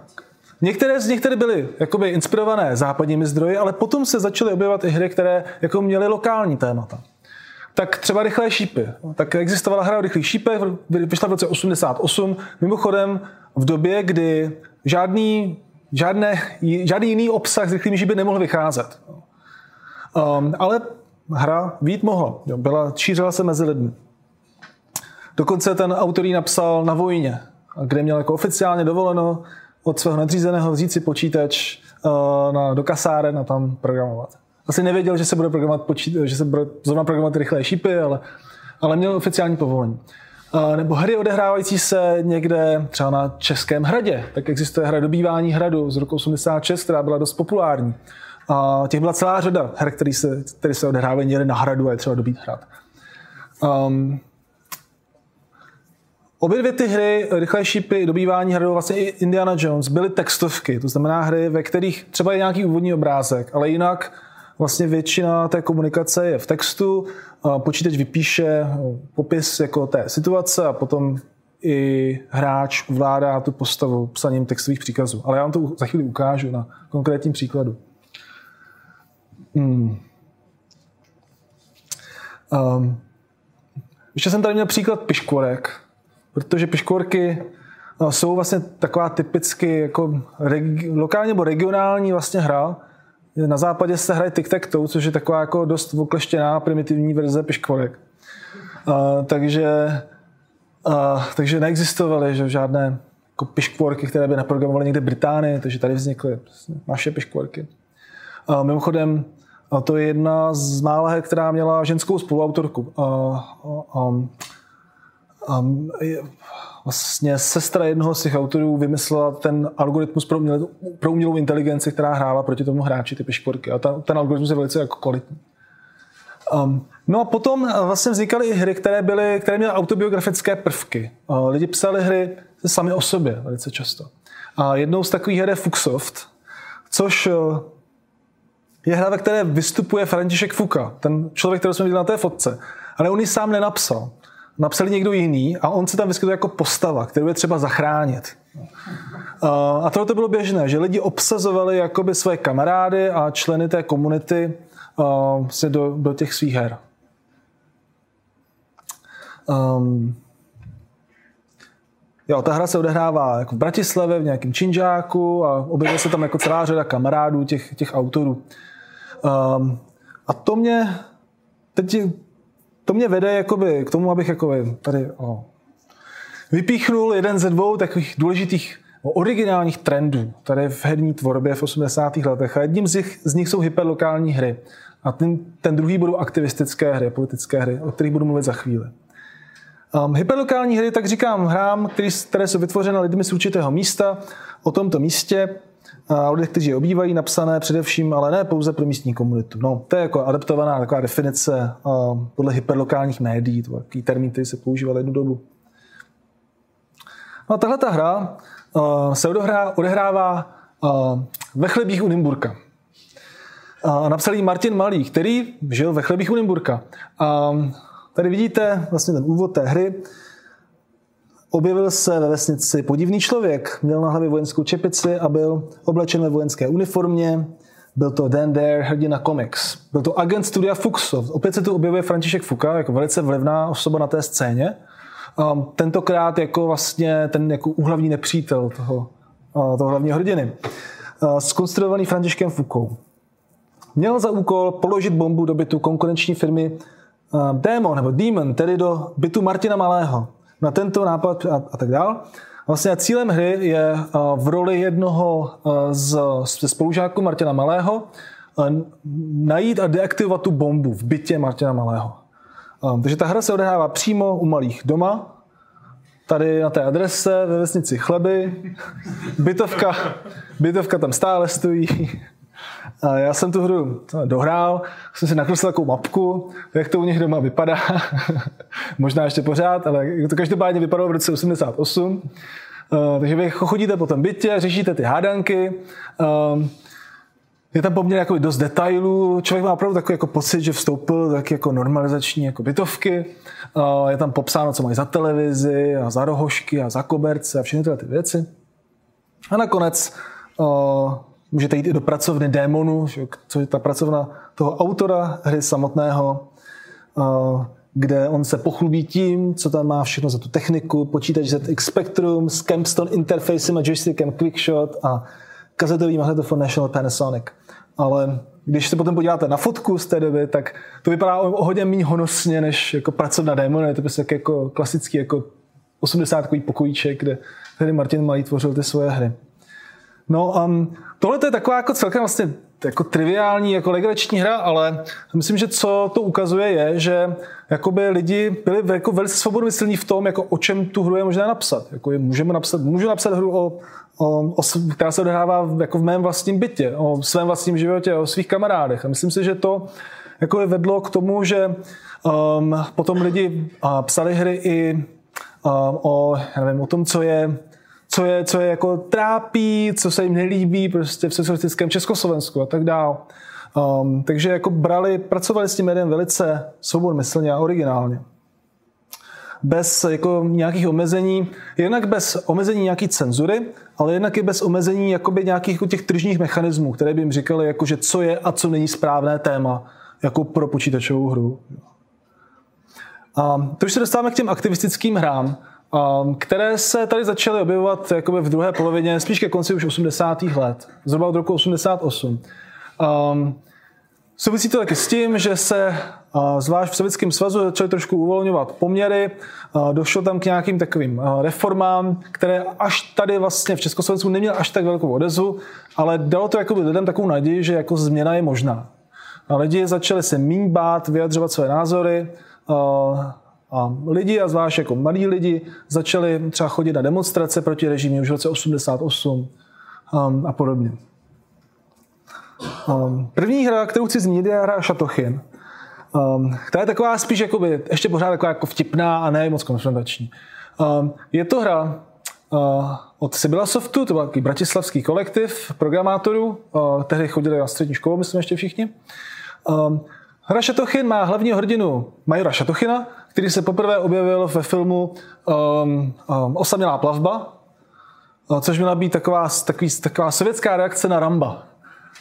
Některé z nich tedy byly jakoby inspirované západními zdroji, ale potom se začaly objevovat i hry, které jako měly lokální témata. Tak třeba Rychlé šípy. Tak existovala hra o rychlých šípech, vyšla v roce 88, mimochodem v době, kdy žádný, žádné, žádný jiný obsah s rychlými šípy nemohl vycházet. Um, ale hra vít mohla. Byla, šířila se mezi lidmi. Dokonce ten autor ji napsal na vojně, kde měl jako oficiálně dovoleno od svého nadřízeného vzít si počítač uh, na, do kasáren a tam programovat. Asi nevěděl, že se bude programovat, počít, že se bude zrovna programovat rychlé šípy, ale, ale měl oficiální povolení. Uh, nebo hry odehrávající se někde třeba na Českém hradě. Tak existuje hra Dobývání hradu z roku 86, která byla dost populární. A těch byla celá řada her, které se, které se odehrávají někde na hradu a je třeba dobít hrad. Um, Obě dvě ty hry, Rychlé šípy, Dobývání hradu, vlastně i Indiana Jones, byly textovky, to znamená hry, ve kterých třeba je nějaký úvodní obrázek, ale jinak vlastně většina té komunikace je v textu, počítač vypíše popis jako té situace a potom i hráč vládá tu postavu psaním textových příkazů. Ale já vám to za chvíli ukážu na konkrétním příkladu. Hmm. Um, ještě jsem tady měl příklad piškvorek, protože piškvorky no, jsou vlastně taková typicky jako regi- lokální nebo regionální vlastně hra. Na západě se hraje tic-tac-toe, což je taková jako dost okleštěná primitivní verze piškvorek. Uh, takže, uh, takže neexistovaly že, žádné jako piškvorky, které by naprogramovaly někde Británii, takže tady vznikly naše piškvorky. Uh, mimochodem, a to je jedna z mála která měla ženskou spoluautorku. A, a, a, a vlastně sestra jednoho z těch autorů vymyslela ten algoritmus pro, umělou, pro umělou inteligenci, která hrála proti tomu hráči ty pišporky. A ta, ten algoritmus je velice jako kvalitní. Um, no a potom vlastně vznikaly i hry, které, byly, které měly autobiografické prvky. Uh, lidi psali hry sami o sobě velice často. A jednou z takových her je Fuxsoft, což uh, je hra, ve které vystupuje František Fuka, ten člověk, který jsme viděli na té fotce. Ale on ji sám nenapsal. Napsal někdo jiný a on se tam vyskytuje jako postava, kterou je třeba zachránit. A tohle to bylo běžné, že lidi obsazovali jakoby své kamarády a členy té komunity se do, do těch svých her. Um, Jo, ta hra se odehrává jako v Bratislavě, v nějakém činžáku a objevuje se tam jako celá řada kamarádů těch, těch autorů. Um, a to mě, teď, to mě vede jakoby k tomu, abych jakoby tady o, vypíchnul jeden ze dvou takových důležitých originálních trendů tady v herní tvorbě v 80. letech. A jedním z nich, z nich jsou hyperlokální hry. A ten, ten druhý budou aktivistické hry, politické hry, o kterých budu mluvit za chvíli. Um, hyperlokální hry, tak říkám, hrám, který, které jsou vytvořeny lidmi z určitého místa, o tomto místě, o lidech, kteří je obývají, napsané především, ale ne pouze pro místní komunitu. No, to je jako adaptovaná taková definice podle hyperlokálních médií, to je termín, který se používal jednu dobu. No a tahle ta hra se odehrá, odehrává ve chlebích u Nymburka. Napsal Martin Malý, který žil ve chlebích u Nymburka. Uh, tady vidíte vlastně ten úvod té hry. Objevil se ve vesnici podivný člověk, měl na hlavě vojenskou čepici a byl oblečen ve vojenské uniformě. Byl to Dan Dare, hrdina comics. Byl to agent studia Fuxsoft. Opět se tu objevuje František Fuka jako velice vlivná osoba na té scéně. Um, tentokrát jako vlastně ten jako úhlavní nepřítel toho, uh, toho hlavního hrdiny. Uh, skonstruovaný Františkem Fukou. Měl za úkol položit bombu do bytu konkurenční firmy uh, Demon, nebo Demon, tedy do bytu Martina Malého na tento nápad a, a tak dál. Vlastně cílem hry je v roli jednoho z, ze spolužáků Martina Malého najít a deaktivovat tu bombu v bytě Martina Malého. Takže ta hra se odehrává přímo u malých doma, tady na té adrese ve vesnici Chleby. Bytovka, bytovka tam stále stojí. Já jsem tu hru dohrál, jsem si nakreslil takovou mapku, jak to u nich doma vypadá. Možná ještě pořád, ale to každopádně vypadalo v roce 88. Uh, takže vy chodíte po tom bytě, řešíte ty hádanky. Uh, je tam poměrně jako dost detailů. Člověk má opravdu takový jako pocit, že vstoupil do taky jako normalizační jako bytovky. Uh, je tam popsáno, co mají za televizi a za rohošky a za koberce a všechny tyhle ty věci. A nakonec uh, Můžete jít i do pracovny démonu, co je ta pracovna toho autora hry samotného, kde on se pochlubí tím, co tam má všechno za tu techniku, počítač ZX Spectrum s Campstone interfacem a joystickem Quickshot a kazetový magnetofon National Panasonic. Ale když se potom podíváte na fotku z té doby, tak to vypadá o hodně méně honosně, než jako pracovat na démonu. Je to prostě jako klasický jako 80 pokojíček, kde tady Martin Malý tvořil ty svoje hry. No, um, tohle to je taková jako celkem vlastně jako triviální, jako legrační hra, ale myslím, že co to ukazuje je, že jakoby lidi byli jako velice svobodomyslní v tom, jako o čem tu hru je možné napsat. Jako je, můžeme napsat, můžu napsat hru, o, o, o, která se odehrává jako v mém vlastním bytě, o svém vlastním životě, o svých kamarádech. A myslím si, že to jako je vedlo k tomu, že um, potom lidi uh, psali hry i uh, o, já nevím, o tom, co je co je, co je jako trápí, co se jim nelíbí prostě v socialistickém Československu a tak dále. Um, takže jako brali, pracovali s tím jeden velice svobodmyslně a originálně. Bez jako nějakých omezení, jednak bez omezení nějaký cenzury, ale jednak i bez omezení jakoby nějakých jako těch tržních mechanismů, které by jim říkali, jako, že co je a co není správné téma jako pro počítačovou hru. A to už se dostáváme k těm aktivistickým hrám. Um, které se tady začaly objevovat jakoby v druhé polovině, spíš ke konci už 80. let, zhruba od roku 88. Um, souvisí to taky s tím, že se uh, zvlášť v Sovětském svazu začaly trošku uvolňovat poměry, uh, došlo tam k nějakým takovým uh, reformám, které až tady vlastně v Československu neměly až tak velkou odezvu, ale dalo to jako lidem takovou naději, že jako změna je možná. A lidi začali se méně bát, vyjadřovat své názory, a lidi, a zvlášť jako mladí lidi, začali třeba chodit na demonstrace proti režimu už v roce 88 um, a podobně. Um, první hra, kterou chci zmínit, je hra Šatochin. Um, ta je taková spíš jakoby, ještě pořád taková jako vtipná a ne moc konfrontační. Um, je to hra uh, od Sibila Softu, to byl takový bratislavský kolektiv programátorů, uh, tehdy chodili na střední školu, myslím ještě všichni. Um, hra Šatochin má hlavního hrdinu Majora Šatochina, který se poprvé objevil ve filmu um, um, Osamělá plavba, uh, což měla být taková, takový, taková sovětská reakce na Ramba.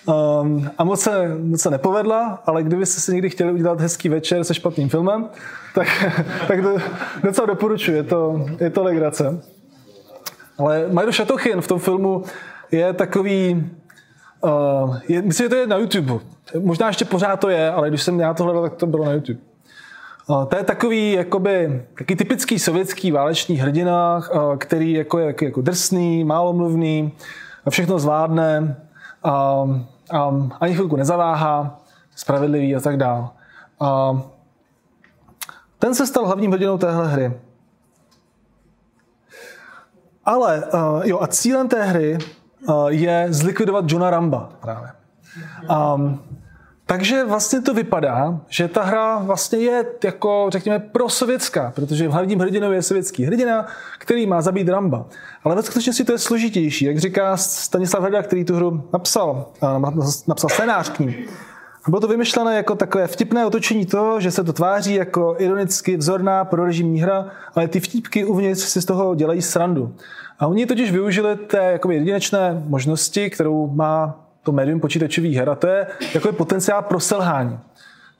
Um, a moc se, moc se nepovedla, ale kdybyste si někdy chtěli udělat hezký večer se špatným filmem, tak, tak to docela doporučuji, je to, je to legrace. Ale Majdo Šatochin v tom filmu je takový, uh, je, myslím, že to je na YouTube. Možná ještě pořád to je, ale když jsem já to hledal, tak to bylo na YouTube. To je takový, jakoby, taky typický sovětský válečný hrdina, který jako je jako drsný, málomluvný, všechno zvládne, a, a ani chvilku nezaváhá, spravedlivý a tak dále. A ten se stal hlavním hrdinou téhle hry. Ale jo, a cílem té hry je zlikvidovat Johna Ramba právě. Um, takže vlastně to vypadá, že ta hra vlastně je jako, řekněme, prosovětská, protože hlavním hrdinou je sovětský hrdina, který má zabít Ramba. Ale ve skutečnosti to je složitější, jak říká Stanislav Hrda, který tu hru napsal, napsal scénář k ní. Bylo to vymyšlené jako takové vtipné otočení toho, že se to tváří jako ironicky vzorná prorežimní hra, ale ty vtipky uvnitř si z toho dělají srandu. A oni totiž využili té jedinečné možnosti, kterou má to médium počítačových her a to je je potenciál pro selhání.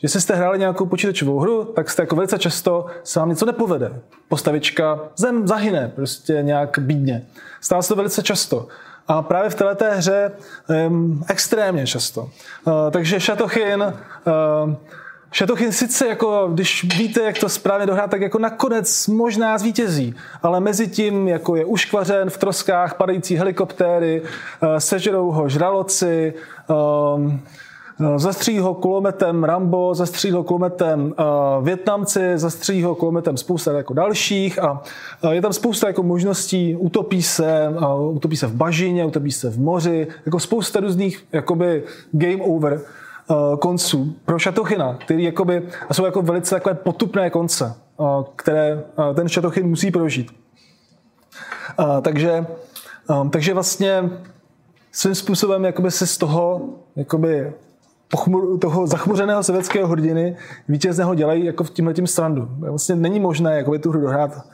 Že si jste hráli nějakou počítačovou hru, tak jste jako velice často se vám něco nepovede. Postavička zem zahyne prostě nějak bídně. Stává se to velice často. A právě v této hře um, extrémně často. Uh, takže Šatochin uh, Šatochin sice jako, když víte, jak to správně dohrát, tak jako nakonec možná zvítězí, ale mezi tím jako je uškvařen v troskách padající helikoptéry, eh, sežerou ho žraloci, um, Zastří ho kulometem Rambo, zastří ho kulometem uh, Větnamci, zastří ho kulometem spousta jako dalších a uh, je tam spousta jako možností, utopí se, uh, utopí se v bažině, utopí se v moři, jako spousta různých jakoby game over konců pro Šatochina, který jakoby, jsou jako velice takové potupné konce, uh, které uh, ten Šatochin musí prožít. Takže, takže vlastně svým způsobem jakoby se z toho jakoby pochmur, toho zachmuřeného sovětského hrdiny vítězného dělají jako v tímhle tím strandu. Vlastně není možné jakoby tu hru dohrát,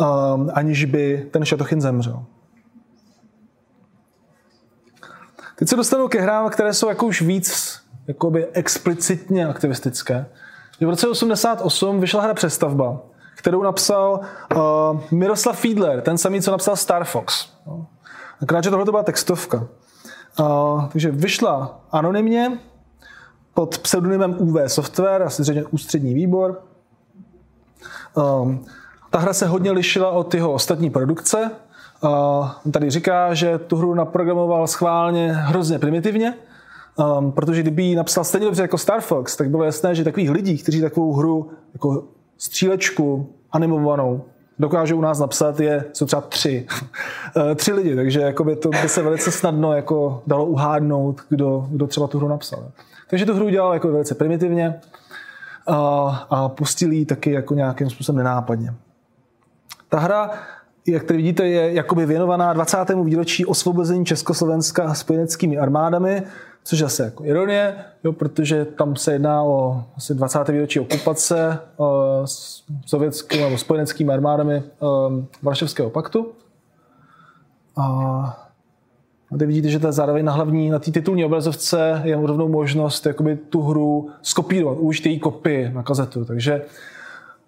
um, aniž by ten Šatochin zemřel. Teď se dostanu ke hrám, které jsou jako už víc jakoby explicitně aktivistické. V roce 88 vyšla hra Přestavba, kterou napsal uh, Miroslav Fiedler, ten samý, co napsal Star Fox. Akorát, že tohle to byla textovka. Uh, takže vyšla anonymně, pod pseudonymem UV Software, asi zřejmě ústřední výbor. Um, ta hra se hodně lišila od jeho ostatní produkce. Uh, tady říká, že tu hru naprogramoval schválně hrozně primitivně, um, protože kdyby ji napsal stejně dobře jako Star Fox, tak bylo jasné, že takových lidí, kteří takovou hru jako střílečku animovanou dokážou u nás napsat, je, jsou třeba tři. Eh, tři lidi, takže jakoby to by se velice snadno jako dalo uhádnout, kdo, kdo třeba tu hru napsal. Takže tu hru udělal jako velice primitivně a, a pustil ji taky jako nějakým způsobem nenápadně. Ta hra, jak tady vidíte, je jakoby věnovaná 20. výročí osvobození Československa spojeneckými armádami, což asi jako ironie, jo, protože tam se jedná o asi 20. výročí okupace uh, s sovětskými nebo spojeneckými armádami uh, Varšavského paktu. A tady vidíte, že je zároveň na hlavní, na té titulní obrazovce je rovnou možnost jakoby tu hru skopírovat, už její kopii na kazetu. Takže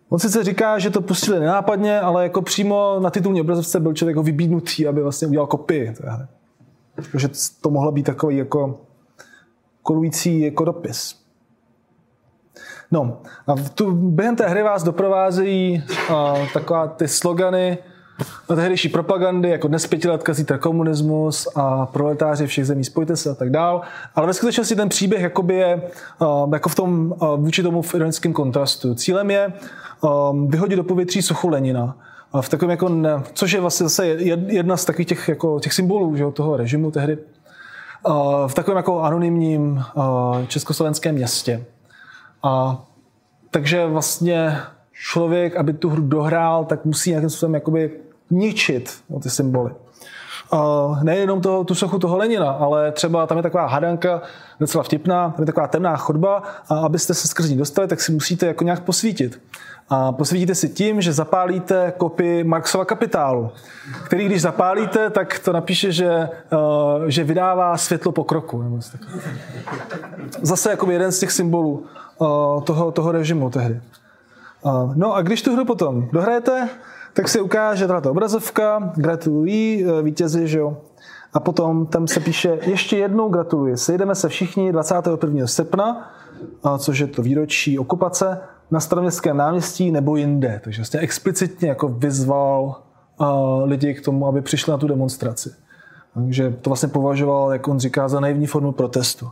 on sice říká, že to pustili nenápadně, ale jako přímo na titulní obrazovce byl člověk jako vybídnutý, aby vlastně udělal kopii. Takže to mohlo být takový jako kolující jako dopis. No, a tu, během té hry vás doprovázejí uh, taková ty slogany uh, tehdejší propagandy, jako dnes pětiletka, zítra komunismus a proletáři všech zemí, spojte se a tak dál. Ale ve skutečnosti ten příběh jakoby je uh, jako v tom, uh, vůči tomu v ironickém kontrastu. Cílem je um, vyhodit do povětří sochu Lenina. V takovém jako, ne, což je vlastně zase jedna z takových těch, jako, těch symbolů že, toho režimu tehdy v takovém jako anonymním československém městě. A takže vlastně člověk, aby tu hru dohrál, tak musí nějakým způsobem jakoby ničit no, ty symboly. Nejenom toho, tu sochu toho Lenina, ale třeba tam je taková hadanka docela vtipná, tam je taková temná chodba a abyste se skrz ní dostali, tak si musíte jako nějak posvítit. A posvítíte si tím, že zapálíte kopii Marxova kapitálu, který když zapálíte, tak to napíše, že, uh, že vydává světlo pokroku. Zase jako jeden z těch symbolů uh, toho, toho režimu tehdy. Uh, no a když tu hru potom dohrajete, tak se ukáže tato obrazovka, gratulují vítězi, že jo. A potom tam se píše, ještě jednou gratuluji, sejdeme se všichni 21. srpna, což je to výročí okupace, na staroměstském náměstí nebo jinde. Takže vlastně explicitně jako vyzval uh, lidi k tomu, aby přišli na tu demonstraci. Takže to vlastně považoval, jak on říká, za naivní formu protestu.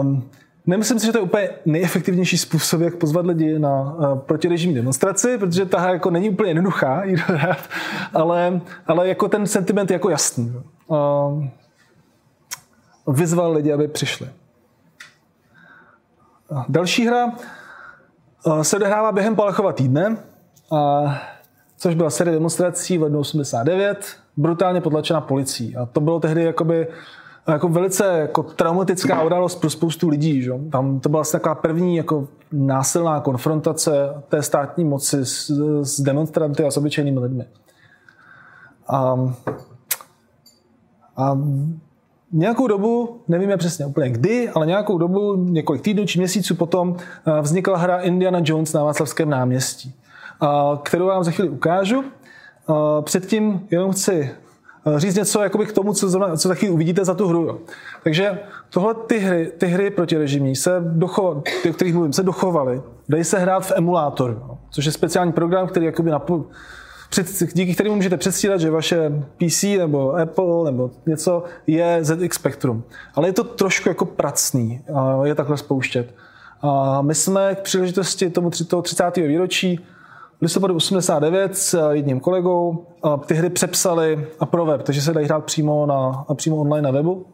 Um, Nemyslím si, že to je úplně nejefektivnější způsob, jak pozvat lidi na uh, protirežimní demonstraci, protože ta jako není úplně jednoduchá jí dohrát, ale, ale jako ten sentiment je jako jasný. Uh, vyzval lidi, aby přišli. Další hra Eh, se odehrává během Palachova týdne, což byla série demonstrací v lednu 89, brutálně potlačena policií. A to bylo tehdy jakoby jako velice jako traumatická událost pro spoustu lidí. Že? Tam to byla vlastně taková první jako násilná konfrontace té státní moci s, s demonstranty a s obyčejnými lidmi. A, a nějakou dobu, nevíme přesně úplně kdy, ale nějakou dobu, několik týdnů či měsíců potom eh, vznikla hra Indiana Jones na Václavském náměstí, eh, kterou vám za chvíli ukážu. Eh, předtím jenom chci říct něco jakoby k tomu, co, zrovna, co chvíli uvidíte za tu hru. Jo. Takže tohle ty hry, ty hry protirežimní se ty, o kterých mluvím, se dochovaly. Dají se hrát v emulátoru, jo, což je speciální program, který jakoby napo- před, díky kterému můžete předstírat, že vaše PC nebo Apple nebo něco je ZX Spectrum. Ale je to trošku jako pracný, je takhle spouštět. A my jsme k příležitosti tomu 30. výročí listopadu 89 s jedním kolegou ty hry přepsali a pro web, takže se dají hrát přímo, na, přímo online na webu.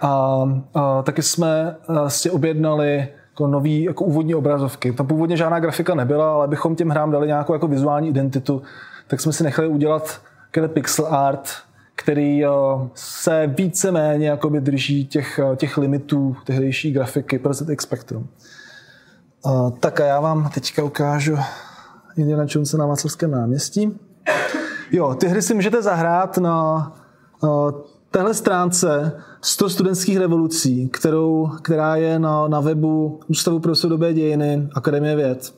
A, a taky jsme si objednali jako nový jako úvodní obrazovky. Tam původně žádná grafika nebyla, ale bychom těm hrám dali nějakou jako vizuální identitu, tak jsme si nechali udělat pixel art, který eh, se víceméně drží těch, eh, těch limitů tehdejší grafiky pro ZX Spectrum. Tak a já vám teďka ukážu Indiana Jones na Václavském náměstí. Jo, ty hry si můžete zahrát na uh, téhle stránce 100 studentských revolucí, kterou, která je na, na webu Ústavu pro soudobé dějiny Akademie věd.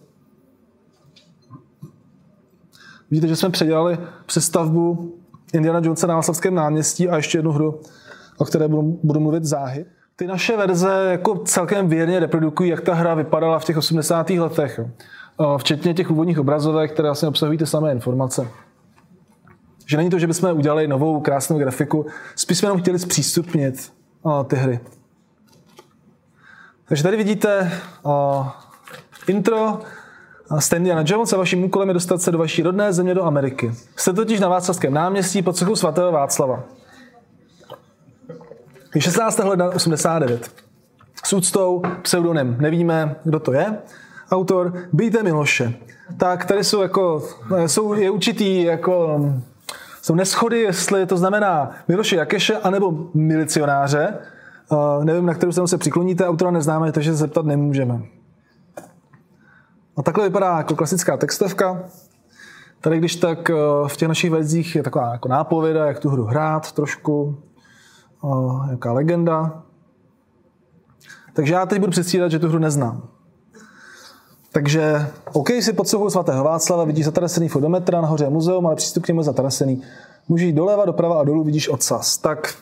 Vidíte, že jsme předělali přestavbu Indiana Jonesa na Václavském náměstí a ještě jednu hru, o které budu, budu mluvit záhy. Ty naše verze jako celkem věrně reprodukují, jak ta hra vypadala v těch 80. letech. Včetně těch úvodních obrazovek, které vlastně obsahují ty samé informace. Že není to, že bychom udělali novou krásnou grafiku, spíš jsme jenom chtěli zpřístupnit ty hry. Takže tady vidíte intro Jste Indiana Jones a vaším úkolem je dostat se do vaší rodné země do Ameriky. Jste totiž na Václavském náměstí pod sochou svatého Václava. Je 16. ledna 89. S úctou pseudonym. Nevíme, kdo to je. Autor Bijte Miloše. Tak tady jsou jako, jsou, je určitý jako, jsou neschody, jestli to znamená Miloše Jakeše anebo milicionáře. Uh, nevím, na kterou stranu se přikloníte, autora neznáme, takže se zeptat nemůžeme. A takhle vypadá jako klasická textovka. Tady když tak uh, v těch našich verzích je taková jako nápověda, jak tu hru hrát trošku, jaká legenda. Takže já teď budu předstírat, že tu hru neznám. Takže OK, si pod sochou svatého Václava vidíš zatarasený fotometra, nahoře muzeum, ale přístup k němu je zatarasený. Můžeš jít doleva, doprava a dolů vidíš odsaz. Tak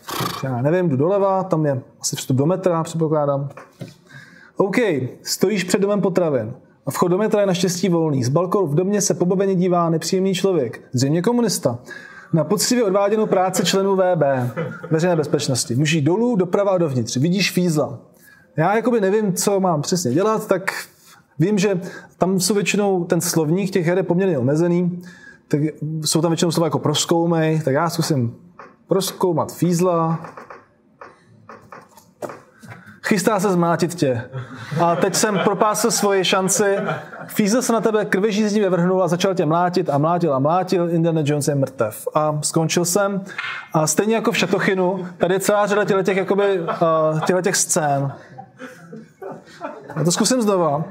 já nevím, jdu doleva, tam je asi vstup do metra, předpokládám. OK, stojíš před domem potravin. A vchod do metra je naštěstí volný. Z balkonu v domě se pobaveně dívá nepříjemný člověk, zřejmě komunista. Na poctivě odváděnou práci členů VB, veřejné bezpečnosti. Jít dolů, doprava a dovnitř. Vidíš fízla. Já jakoby nevím, co mám přesně dělat, tak vím, že tam jsou většinou ten slovník těch her je poměrně omezený, tak jsou tam většinou slova jako proskoumej, tak já zkusím proskoumat fízla, chystá se zmátit tě. A teď jsem propásl svoji šanci. Fízel se na tebe krvežízdí vyvrhnul a začal tě mlátit a mlátil a mlátil. Indiana Jones je mrtev. A skončil jsem. A stejně jako v Šatochinu, tady je celá řada těchto těch, jakoby, uh, těch scén. Já to zkusím znova.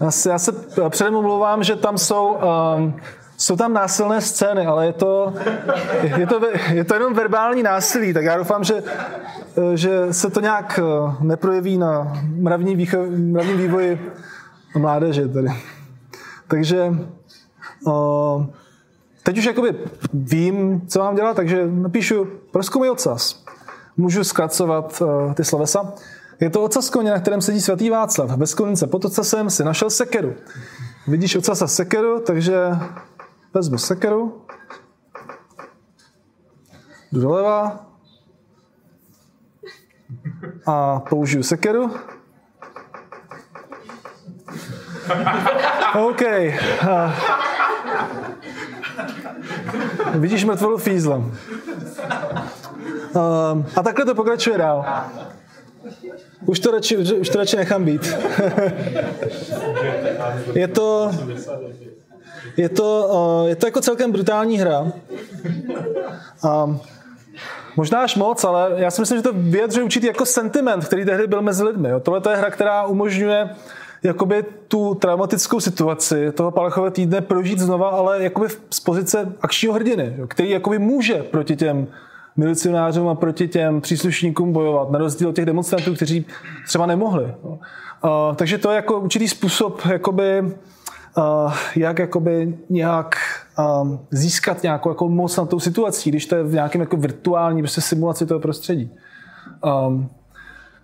Já se, já se předem omlouvám, že tam jsou um, jsou tam násilné scény, ale je to, je to, je to jenom verbální násilí, tak já doufám, že, že se to nějak eh, neprojeví na mravní, výcho, mravní vývoji mládeže. Tady. Takže eh, teď už jakoby vím, co mám dělat, takže napíšu proskoumej ocas. Můžu zkracovat eh, ty slovesa. Je to ocas koně, na kterém sedí svatý Václav. Bez konince pod ocasem si našel sekeru. Vidíš ocasa sekeru, takže vezmu sekeru, jdu doleva a použiju sekeru. OK. A, vidíš mrtvolu fízlem. A, a takhle to pokračuje dál. Už to radši, už to radši nechám být. je to je to, uh, je to jako celkem brutální hra. Um, možná až moc, ale já si myslím, že to vyjadřuje určitý jako sentiment, který tehdy byl mezi lidmi. Tohle je hra, která umožňuje jakoby tu traumatickou situaci toho Palachové týdne prožít znova, ale jakoby z pozice akčního hrdiny, který jakoby může proti těm milicionářům a proti těm příslušníkům bojovat, na rozdíl od těch demonstrantů, kteří třeba nemohli. Uh, takže to je jako určitý způsob jakoby jak jakoby nějak um, získat nějakou jako moc na tou situací, když to je v nějakém jako virtuální prostě simulaci toho prostředí. Um,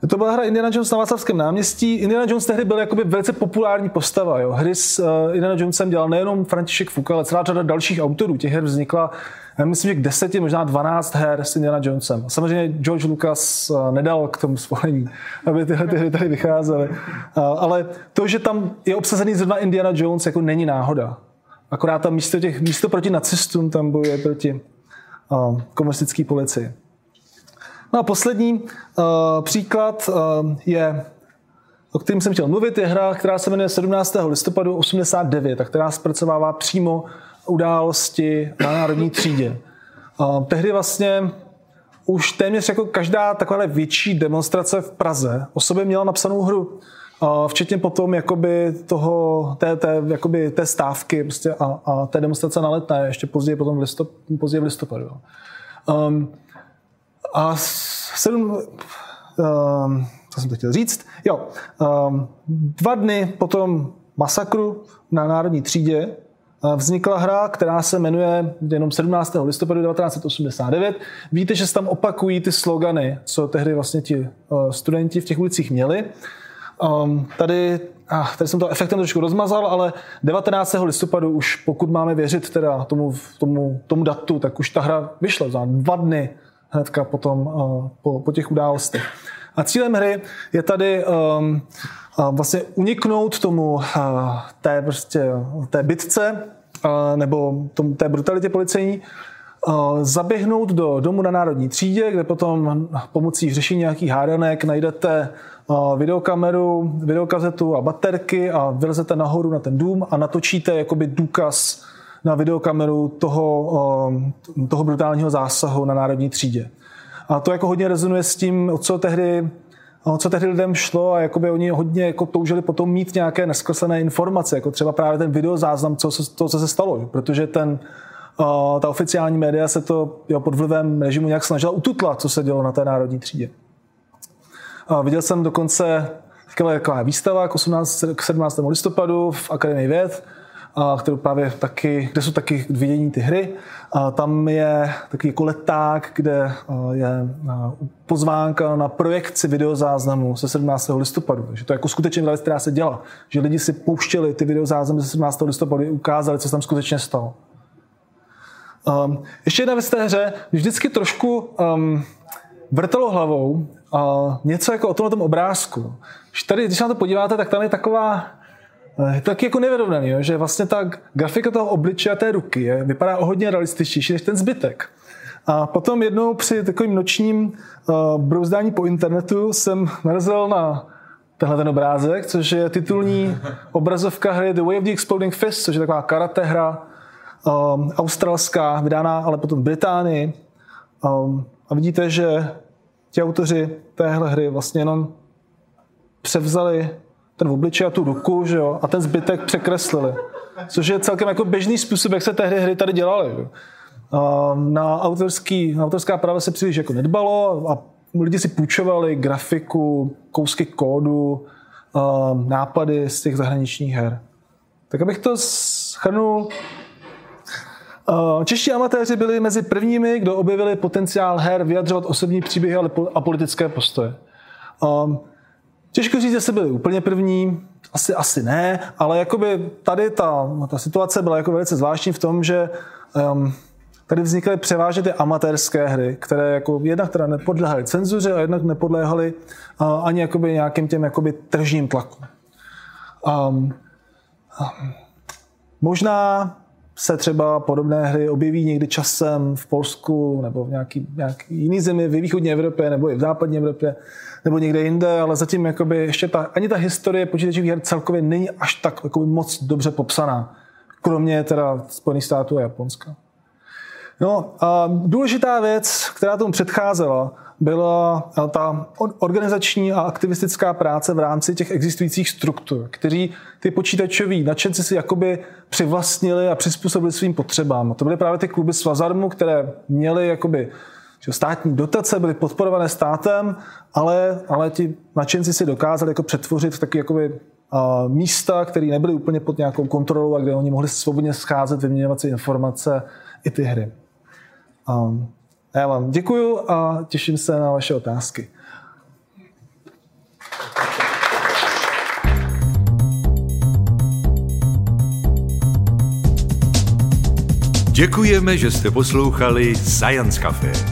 to byla hra Indiana Jones na Václavském náměstí. Indiana Jones tehdy byl jakoby velice populární postava. Jo. Hry s uh, Indiana Jonesem dělal nejenom František Foucault, ale celá řada dalších autorů. Těch her vznikla já myslím, že k deseti, možná 12 her s Indiana Jonesem. Samozřejmě George Lucas eh, nedal k tomu svolení, aby tyhle ty hry tady vycházely. Eh, ale to, že tam je obsazený zrovna Indiana Jones, jako není náhoda. Akorát tam místo, těch, místo proti nacistům tam bojuje proti uh, komunistické policii. No a poslední uh, příklad uh, je, o kterým jsem chtěl mluvit, je hra, která se jmenuje 17. listopadu 89 a která zpracovává přímo události na národní třídě. Uh, tehdy vlastně už téměř jako každá taková větší demonstrace v Praze o sobě měla napsanou hru. Včetně potom jakoby toho, té, té, jakoby té stávky prostě a, a té demonstrace na letné, ještě později, potom v, listop, později v listopadu. Um, a sedm, um, co jsem to chtěl říct? Jo, um, dva dny potom masakru na národní třídě vznikla hra, která se jmenuje jenom 17. listopadu 1989. Víte, že se tam opakují ty slogany, co tehdy vlastně ti studenti v těch ulicích měli. Um, tady, ah, tady jsem to efektem trošku rozmazal, ale 19. listopadu už, pokud máme věřit teda tomu, tomu, tomu datu, tak už ta hra vyšla za dva dny hnedka potom, uh, po, po těch událostech. A cílem hry je tady um, vlastně uniknout tomu uh, té, prostě, té bitce uh, nebo tomu, té brutalitě policejní, uh, zaběhnout do domu na Národní třídě, kde potom pomocí řešení nějakých hádanek najdete videokameru, videokazetu a baterky a vylezete nahoru na ten dům a natočíte jakoby důkaz na videokameru toho, toho brutálního zásahu na národní třídě. A to jako hodně rezonuje s tím, o co tehdy, o co tehdy lidem šlo a jakoby oni hodně jako toužili potom mít nějaké neskreslené informace, jako třeba právě ten videozáznam, co, to, co se stalo, protože ten, ta oficiální média se to jo, pod vlivem režimu nějak snažila ututlat, co se dělo na té národní třídě. A viděl jsem dokonce taková výstava k, 18, k 17. listopadu v Akademii věd, kterou právě taky, kde jsou taky vidění ty hry. Tam je takový jako leták, kde je pozvánka na projekci videozáznamů se 17. listopadu. Takže to je jako skutečně věc, která se děla. Že lidi si pouštěli ty videozáznamy ze 17. listopadu a ukázali, co se tam skutečně stalo. Um, ještě jedna věc té hře, vždycky trošku um, vrtelo hlavou, uh, něco jako o tomhle tom obrázku. Když, tady, když se na to podíváte, tak tam je taková tak jako nevyrovnaný, jo? že vlastně ta grafika toho obličeje a té ruky je, vypadá o hodně realističtější než ten zbytek. A potom jednou při takovým nočním uh, brouzdání po internetu jsem narazil na tenhle ten obrázek, což je titulní obrazovka hry The Way of the Exploding Fist, což je taková karate hra um, australská, vydána ale potom v Británii. Um, a vidíte, že ti autoři téhle hry vlastně jenom převzali ten obličej a tu ruku, že jo, a ten zbytek překreslili. Což je celkem jako běžný způsob, jak se tehdy hry tady dělaly. Na, autorský, na autorská práva se příliš jako nedbalo a lidi si půjčovali grafiku, kousky kódu, nápady z těch zahraničních her. Tak abych to schrnul, Čeští amatéři byli mezi prvními, kdo objevili potenciál her vyjadřovat osobní příběhy a politické postoje. Těžko říct, jestli byli úplně první, asi, asi ne, ale jakoby tady ta, ta situace byla jako velice zvláštní v tom, že um, tady vznikaly převážně ty amatérské hry, které jako jednak teda nepodléhaly cenzuře a jednak nepodléhaly uh, ani jakoby nějakým těm jakoby tržním tlakům. Um, um, možná se třeba podobné hry objeví někdy časem v Polsku nebo v nějaký, nějaký jiný zemi v východní Evropě nebo i v západní Evropě nebo někde jinde, ale zatím jakoby ještě ta, ani ta historie počítačových her celkově není až tak jakoby moc dobře popsaná. Kromě teda Spojených států a Japonska. No a důležitá věc, která tomu předcházela, byla ta organizační a aktivistická práce v rámci těch existujících struktur, kteří ty počítačoví nadšenci si jakoby přivlastnili a přizpůsobili svým potřebám. A to byly právě ty kluby Svazarmu, které měly jakoby že státní dotace byly podporované státem, ale, ale ti nadšenci si dokázali jako přetvořit taky jakoby, místa, které nebyly úplně pod nějakou kontrolou a kde oni mohli svobodně scházet, vyměňovat si informace i ty hry. Um, já vám děkuju a těším se na vaše otázky. Děkujeme, že jste poslouchali Science Café.